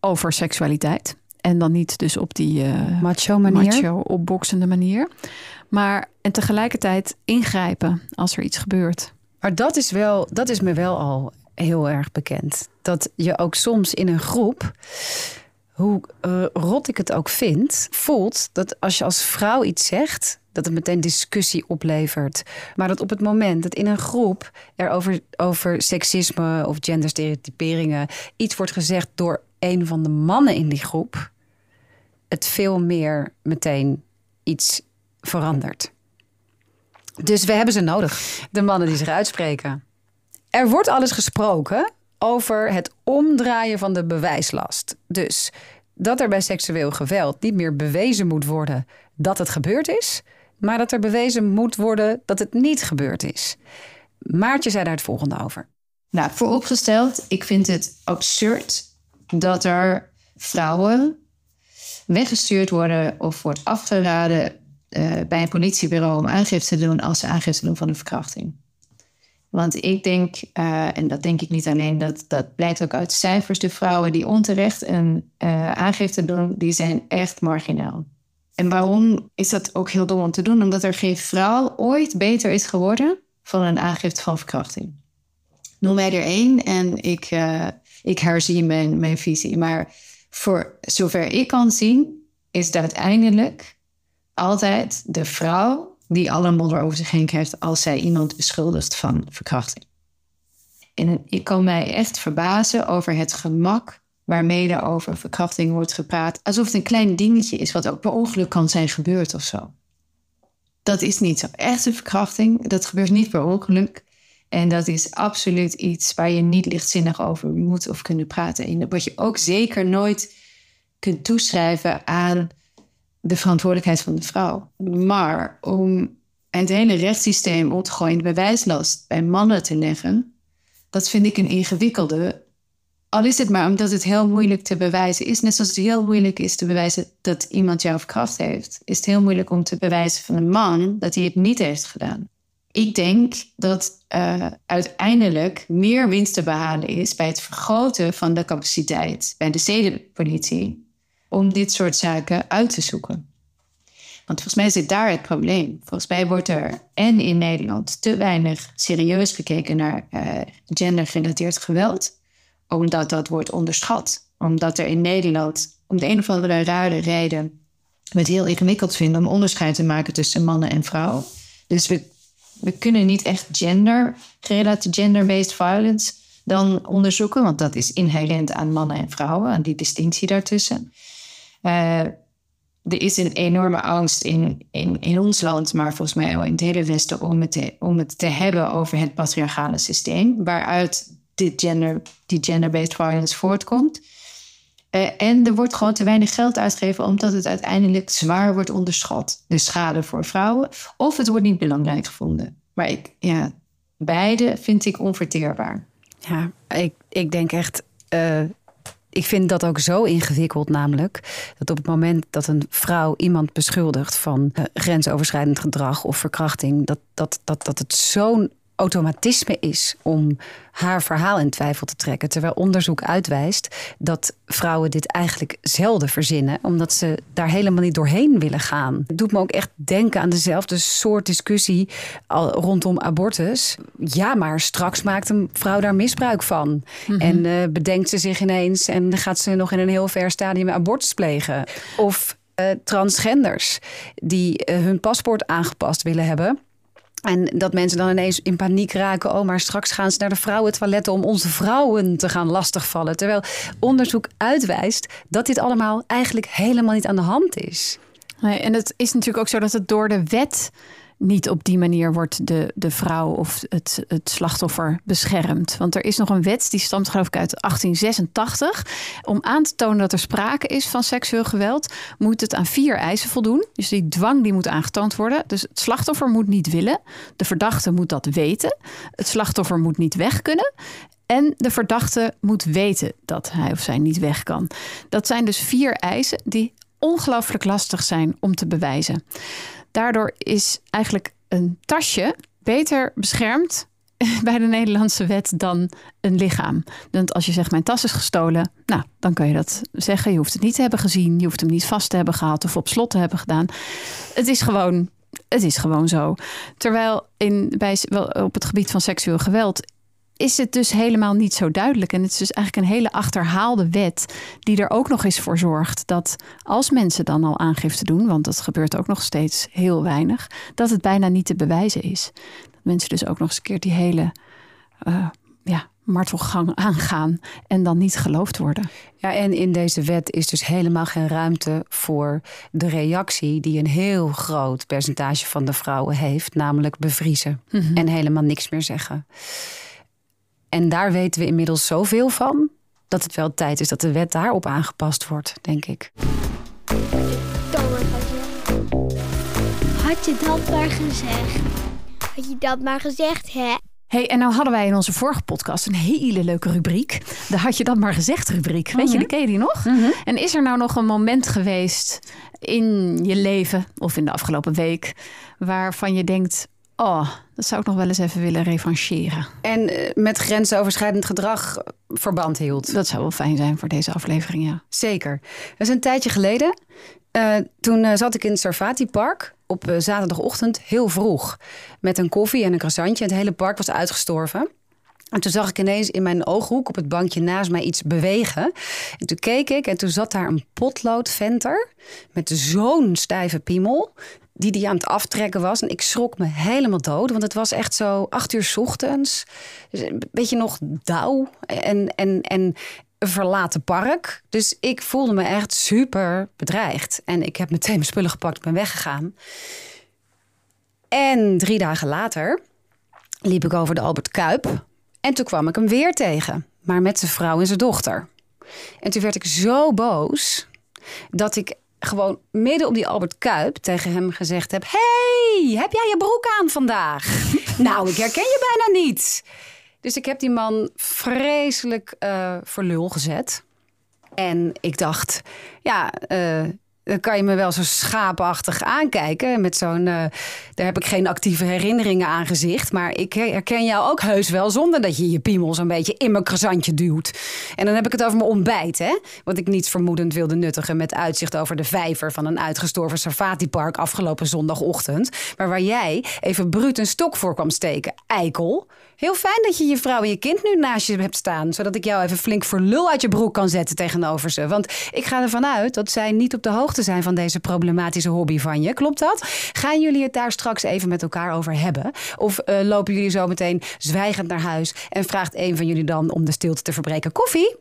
over seksualiteit. En dan niet dus op die uh, macho manier. Macho, opboksende manier. Maar en tegelijkertijd ingrijpen als er iets gebeurt. Maar dat is, wel, dat is me wel al heel erg bekend. Dat je ook soms in een groep hoe uh, rot ik het ook vind, voelt dat als je als vrouw iets zegt, dat het meteen discussie oplevert. Maar dat op het moment dat in een groep er over, over seksisme of genderstereotyperingen iets wordt gezegd door een van de mannen in die groep, het veel meer meteen iets verandert. Dus we hebben ze nodig, de mannen die zich uitspreken. Er wordt alles gesproken over het omdraaien van de bewijslast. Dus dat er bij seksueel geweld niet meer bewezen moet worden dat het gebeurd is, maar dat er bewezen moet worden dat het niet gebeurd is. Maartje zei daar het volgende over. Nou, vooropgesteld, ik vind het absurd dat er vrouwen weggestuurd worden of wordt afgeraden uh, bij een politiebureau om aangifte te doen als ze aangifte doen van een verkrachting. Want ik denk, uh, en dat denk ik niet alleen, dat, dat blijkt ook uit cijfers, de vrouwen die onterecht een uh, aangifte doen, die zijn echt marginaal. En waarom is dat ook heel dom om te doen? Omdat er geen vrouw ooit beter is geworden van een aangifte van verkrachting. Noem mij er één en ik, uh, ik herzie mijn, mijn visie. Maar voor zover ik kan zien, is dat uiteindelijk altijd de vrouw die alle modder over zich heen krijgt als zij iemand beschuldigt van verkrachting. En ik kan mij echt verbazen over het gemak waarmee er over verkrachting wordt gepraat. Alsof het een klein dingetje is wat ook per ongeluk kan zijn gebeurd of zo. Dat is niet zo. Echte verkrachting, dat gebeurt niet per ongeluk. En dat is absoluut iets waar je niet lichtzinnig over moet of kunnen praten. En wat je ook zeker nooit kunt toeschrijven aan de verantwoordelijkheid van de vrouw. Maar om het hele rechtssysteem om te gooien, bewijslast bij mannen te leggen, dat vind ik een ingewikkelde. Al is het maar omdat het heel moeilijk te bewijzen is. Net zoals het heel moeilijk is te bewijzen dat iemand jou verkracht heeft, is het heel moeilijk om te bewijzen van een man dat hij het niet heeft gedaan. Ik denk dat uh, uiteindelijk meer winst te behalen is bij het vergroten van de capaciteit bij de zedenpolitie om dit soort zaken uit te zoeken. Want volgens mij zit daar het probleem. Volgens mij wordt er en in Nederland te weinig serieus gekeken naar uh, gendergerelateerd geweld, omdat dat wordt onderschat. Omdat er in Nederland om de een of andere rare reden we het heel ingewikkeld vinden om onderscheid te maken tussen mannen en vrouwen. Dus we, we kunnen niet echt gender, gender-based violence dan onderzoeken, want dat is inherent aan mannen en vrouwen, aan die distinctie daartussen. Uh, er is een enorme angst in, in, in ons land, maar volgens mij ook in het hele Westen, om het, te, om het te hebben over het patriarchale systeem, waaruit dit gender, die gender-based violence voortkomt. Uh, en er wordt gewoon te weinig geld uitgegeven, omdat het uiteindelijk zwaar wordt onderschat. De schade voor vrouwen, of het wordt niet belangrijk gevonden. Maar ik, ja, beide vind ik onverteerbaar. Ja, ik, ik denk echt. Uh ik vind dat ook zo ingewikkeld, namelijk dat op het moment dat een vrouw iemand beschuldigt van uh, grensoverschrijdend gedrag of verkrachting, dat, dat, dat, dat het zo'n automatisme is om haar verhaal in twijfel te trekken. Terwijl onderzoek uitwijst dat vrouwen dit eigenlijk zelden verzinnen, omdat ze daar helemaal niet doorheen willen gaan. Het doet me ook echt denken aan dezelfde soort discussie rondom abortus. Ja, maar straks maakt een vrouw daar misbruik van. Mhm. En uh, bedenkt ze zich ineens en gaat ze nog in een heel ver stadium abortus plegen. Of uh, transgenders die uh, hun paspoort aangepast willen hebben. En dat mensen dan ineens in paniek raken. Oh, maar straks gaan ze naar de vrouwentoiletten om onze vrouwen te gaan lastigvallen. Terwijl onderzoek uitwijst dat dit allemaal eigenlijk helemaal niet aan de hand is. En het is natuurlijk ook zo dat het door de wet niet op die manier wordt de, de vrouw of het, het slachtoffer beschermd. Want er is nog een wet, die stamt geloof ik uit 1886. Om aan te tonen dat er sprake is van seksueel geweld, moet het aan vier eisen voldoen. Dus die dwang die moet aangetoond worden. Dus het slachtoffer moet niet willen. De verdachte moet dat weten. Het slachtoffer moet niet weg kunnen. En de verdachte moet weten dat hij of zij niet weg kan. Dat zijn dus vier eisen die ongelooflijk lastig zijn om te bewijzen. Daardoor is eigenlijk een tasje beter beschermd <laughs> bij de Nederlandse wet dan een lichaam. Want als je zegt mijn tas is gestolen, nou, dan kan je dat zeggen. Je hoeft het niet te hebben gezien, je hoeft hem niet vast te hebben gehad of op slot te hebben gedaan. Het is gewoon, het is gewoon zo. Terwijl in, bij, op het gebied van seksueel geweld is het dus helemaal niet zo duidelijk. En het is dus eigenlijk een hele achterhaalde wet die er ook nog eens voor zorgt dat als mensen dan al aangifte doen, want dat gebeurt ook nog steeds heel weinig, dat het bijna niet te bewijzen is. Dat mensen dus ook nog eens een keer die hele uh, ja, martelgang <laughs> aangaan en dan niet geloofd worden. Ja, en in deze wet is dus helemaal geen ruimte voor de reactie die een heel groot percentage van de vrouwen heeft, namelijk bevriezen Mhm. en helemaal niks meer zeggen. En daar weten we inmiddels zoveel van dat het wel tijd is dat de wet daarop aangepast wordt, denk ik. Had je. Dat maar gezegd? Had je dat maar gezegd, hè? Hey, en nou hadden wij in onze vorige podcast een hele leuke rubriek. De had je dat maar gezegd rubriek. Weet je, die ken je die nog? En is er nou nog een moment geweest in je leven of in de afgelopen week waarvan je denkt: oh, dat zou ik nog wel eens even willen revancheren? En eh, met grensoverschrijdend gedrag verband hield. Dat zou wel fijn zijn voor deze aflevering, ja. Zeker. Dat is een tijdje geleden. Eh, toen eh, zat ik in het Sarfati Park op zaterdagochtend heel vroeg. Met een koffie en een croissantje. Het hele park was uitgestorven. En toen zag ik ineens in mijn ooghoek op het bankje naast mij iets bewegen. En toen keek ik en toen zat daar een potloodventer met zo'n stijve piemel. Die die aan het aftrekken was. En ik schrok me helemaal dood. Want het was echt zo acht uur ochtends. Dus een beetje nog dauw. En, en, en een verlaten park. Dus ik voelde me echt super bedreigd. En ik heb meteen mijn spullen gepakt en ben weggegaan. En drie dagen later liep ik over de Albert Kuip. En toen kwam ik hem weer tegen. Maar met zijn vrouw en zijn dochter. En toen werd ik zo boos dat ik gewoon midden op die Albert Kuip tegen hem gezegd heb: Hey, heb jij je broek aan vandaag? <laughs> nou, ik herken je bijna niet. Dus ik heb die man vreselijk eh voor lul gezet. En ik dacht, ja, eh, dan kan je me wel zo schaapachtig aankijken. Met zo'n, eh, daar heb ik geen actieve herinneringen aan gezicht. Maar ik herken jou ook heus wel zonder dat je je piemel zo'n beetje in mijn croissantje duwt. En dan heb ik het over mijn ontbijt, hè. Wat ik niets vermoedend wilde nuttigen met uitzicht over de vijver van een uitgestorven safatipark afgelopen zondagochtend. Maar waar jij even bruut een stok voor kwam steken, eikel. Heel fijn dat je je vrouw en je kind nu naast je hebt staan. Zodat ik jou even flink voor lul uit je broek kan zetten tegenover ze. Want ik ga ervan uit dat zij niet op de hoogte zijn van deze problematische hobby van je. Klopt dat? Gaan jullie het daar straks even met elkaar over hebben? Of eh, lopen jullie zo meteen zwijgend naar huis en vraagt een van jullie dan om de stilte te verbreken koffie?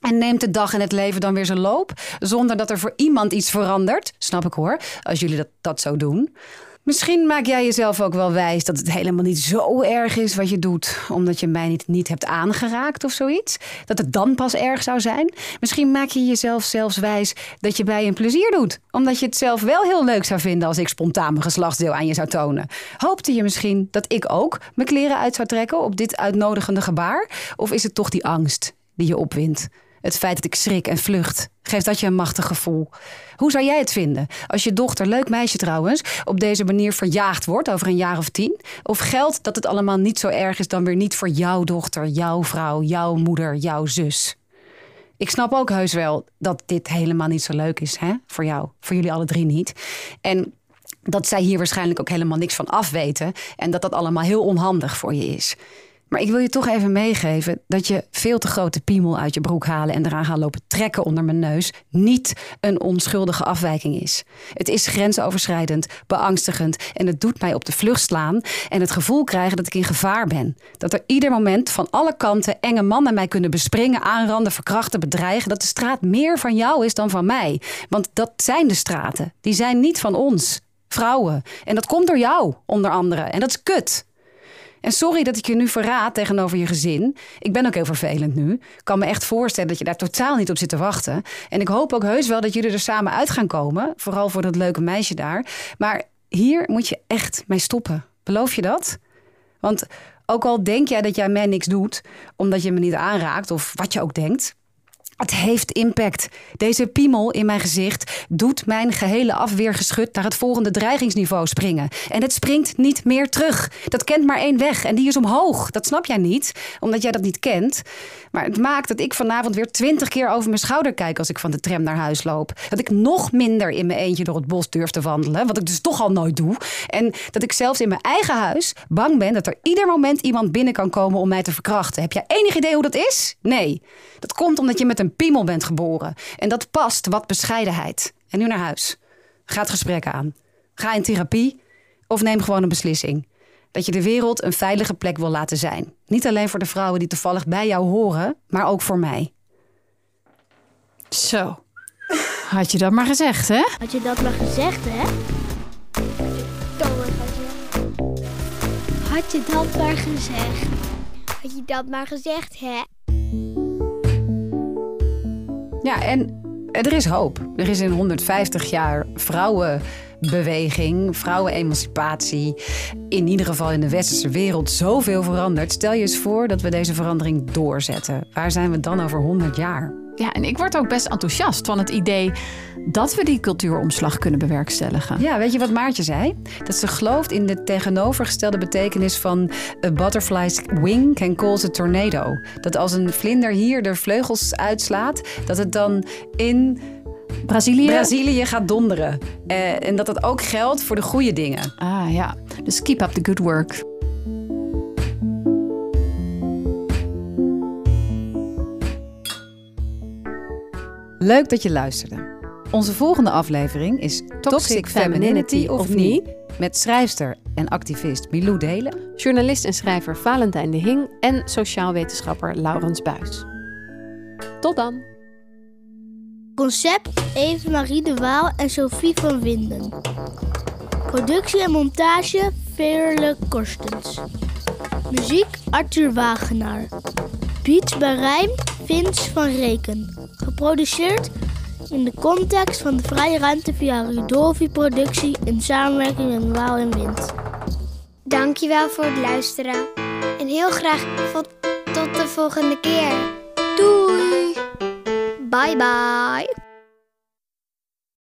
En neemt de dag en het leven dan weer zijn loop, zonder dat er voor iemand iets verandert? Snap ik hoor, als jullie dat, dat zo doen. Misschien maak jij jezelf ook wel wijs dat het helemaal niet zo erg is wat je doet, omdat je mij niet, niet hebt aangeraakt of zoiets. Dat het dan pas erg zou zijn. Misschien maak je jezelf zelfs wijs dat je bij een plezier doet, omdat je het zelf wel heel leuk zou vinden als ik spontaan mijn geslachtsdeel aan je zou tonen. Hoopte je misschien dat ik ook mijn kleren uit zou trekken op dit uitnodigende gebaar? Of is het toch die angst die je opwindt? Het feit dat ik schrik en vlucht, geeft dat je een machtig gevoel. Hoe zou jij het vinden als je dochter, leuk meisje trouwens, op deze manier verjaagd wordt over een jaar of tien? Of geldt dat het allemaal niet zo erg is dan weer niet voor jouw dochter, jouw vrouw, jouw moeder, jouw zus? Ik snap ook heus wel dat dit helemaal niet zo leuk is hè? voor jou, voor jullie alle drie niet. En dat zij hier waarschijnlijk ook helemaal niks van afweten en dat dat allemaal heel onhandig voor je is. Maar ik wil je toch even meegeven dat je veel te grote piemel uit je broek halen en eraan gaan lopen trekken onder mijn neus niet een onschuldige afwijking is. Het is grensoverschrijdend, beangstigend en het doet mij op de vlucht slaan en het gevoel krijgen dat ik in gevaar ben. Dat er ieder moment van alle kanten enge mannen mij kunnen bespringen, aanranden, verkrachten, bedreigen. Dat de straat meer van jou is dan van mij. Want dat zijn de straten. Die zijn niet van ons, vrouwen. En dat komt door jou, onder andere. En dat is kut. En sorry dat ik je nu verraad tegenover je gezin. Ik ben ook heel vervelend nu. Ik kan me echt voorstellen dat je daar totaal niet op zit te wachten. En ik hoop ook heus wel dat jullie er samen uit gaan komen. Vooral voor dat leuke meisje daar. Maar hier moet je echt mee stoppen. Beloof je dat? Want ook al denk jij dat jij mij niks doet, omdat je me niet aanraakt of wat je ook denkt. Het heeft impact. Deze piemel in mijn gezicht doet mijn gehele afweergeschut naar het volgende dreigingsniveau springen. En het springt niet meer terug. Dat kent maar één weg en die is omhoog. Dat snap jij niet, omdat jij dat niet kent. Maar het maakt dat ik vanavond weer twintig keer over mijn schouder kijk als ik van de tram naar huis loop. Dat ik nog minder in mijn eentje door het bos durf te wandelen, wat ik dus toch al nooit doe. En dat ik zelfs in mijn eigen huis bang ben dat er ieder moment iemand binnen kan komen om mij te verkrachten. Heb jij enig idee hoe dat is? Nee. Dat komt omdat je met een piemel bent geboren. En dat past wat bescheidenheid. En nu naar huis. Ga het gesprek aan. Ga in therapie of neem gewoon een beslissing. Dat je de wereld een veilige plek wil laten zijn. Niet alleen voor de vrouwen die toevallig bij jou horen, maar ook voor mij. Zo. Had je dat maar gezegd, hè? Had je dat maar gezegd, hè? Had je dat maar gezegd? Had je dat maar gezegd, hè? Ja, en er is hoop. Er is in 150 jaar vrouwenbeweging, vrouwenemancipatie, in ieder geval in de westerse wereld, zoveel veranderd. Stel je eens voor dat we deze verandering doorzetten. Waar zijn we dan over 100 jaar? Ja, en ik word ook best enthousiast van het idee dat we die cultuuromslag kunnen bewerkstelligen. Ja, weet je wat Maartje zei? Dat ze gelooft in de tegenovergestelde betekenis van a butterfly's wing can cause a tornado. Dat als een vlinder hier de vleugels uitslaat, dat het dan in Brazilië? Brazilië gaat donderen. Eh, en dat dat ook geldt voor de goede dingen. Ah ja, dus keep up the good work. Leuk dat je luisterde. Onze volgende aflevering is Toxic, Femininity of Me met schrijfster en activist Milou Delen. Journalist en schrijver Valentijn de Hing en sociaal wetenschapper Laurens Buis. Tot dan! Concept Eve Marie de Waal en Sophie van Winden. Productie en montage Veerle Korstens. Muziek Arthur Wagenaar. Beats bij Rijm Vince van Reken. Geproduceerd in de context van de vrije ruimte via Rudolfi Productie in samenwerking met Waal en Wind. Dankjewel voor het luisteren. En heel graag tot, tot de volgende keer. Doei! Bye bye.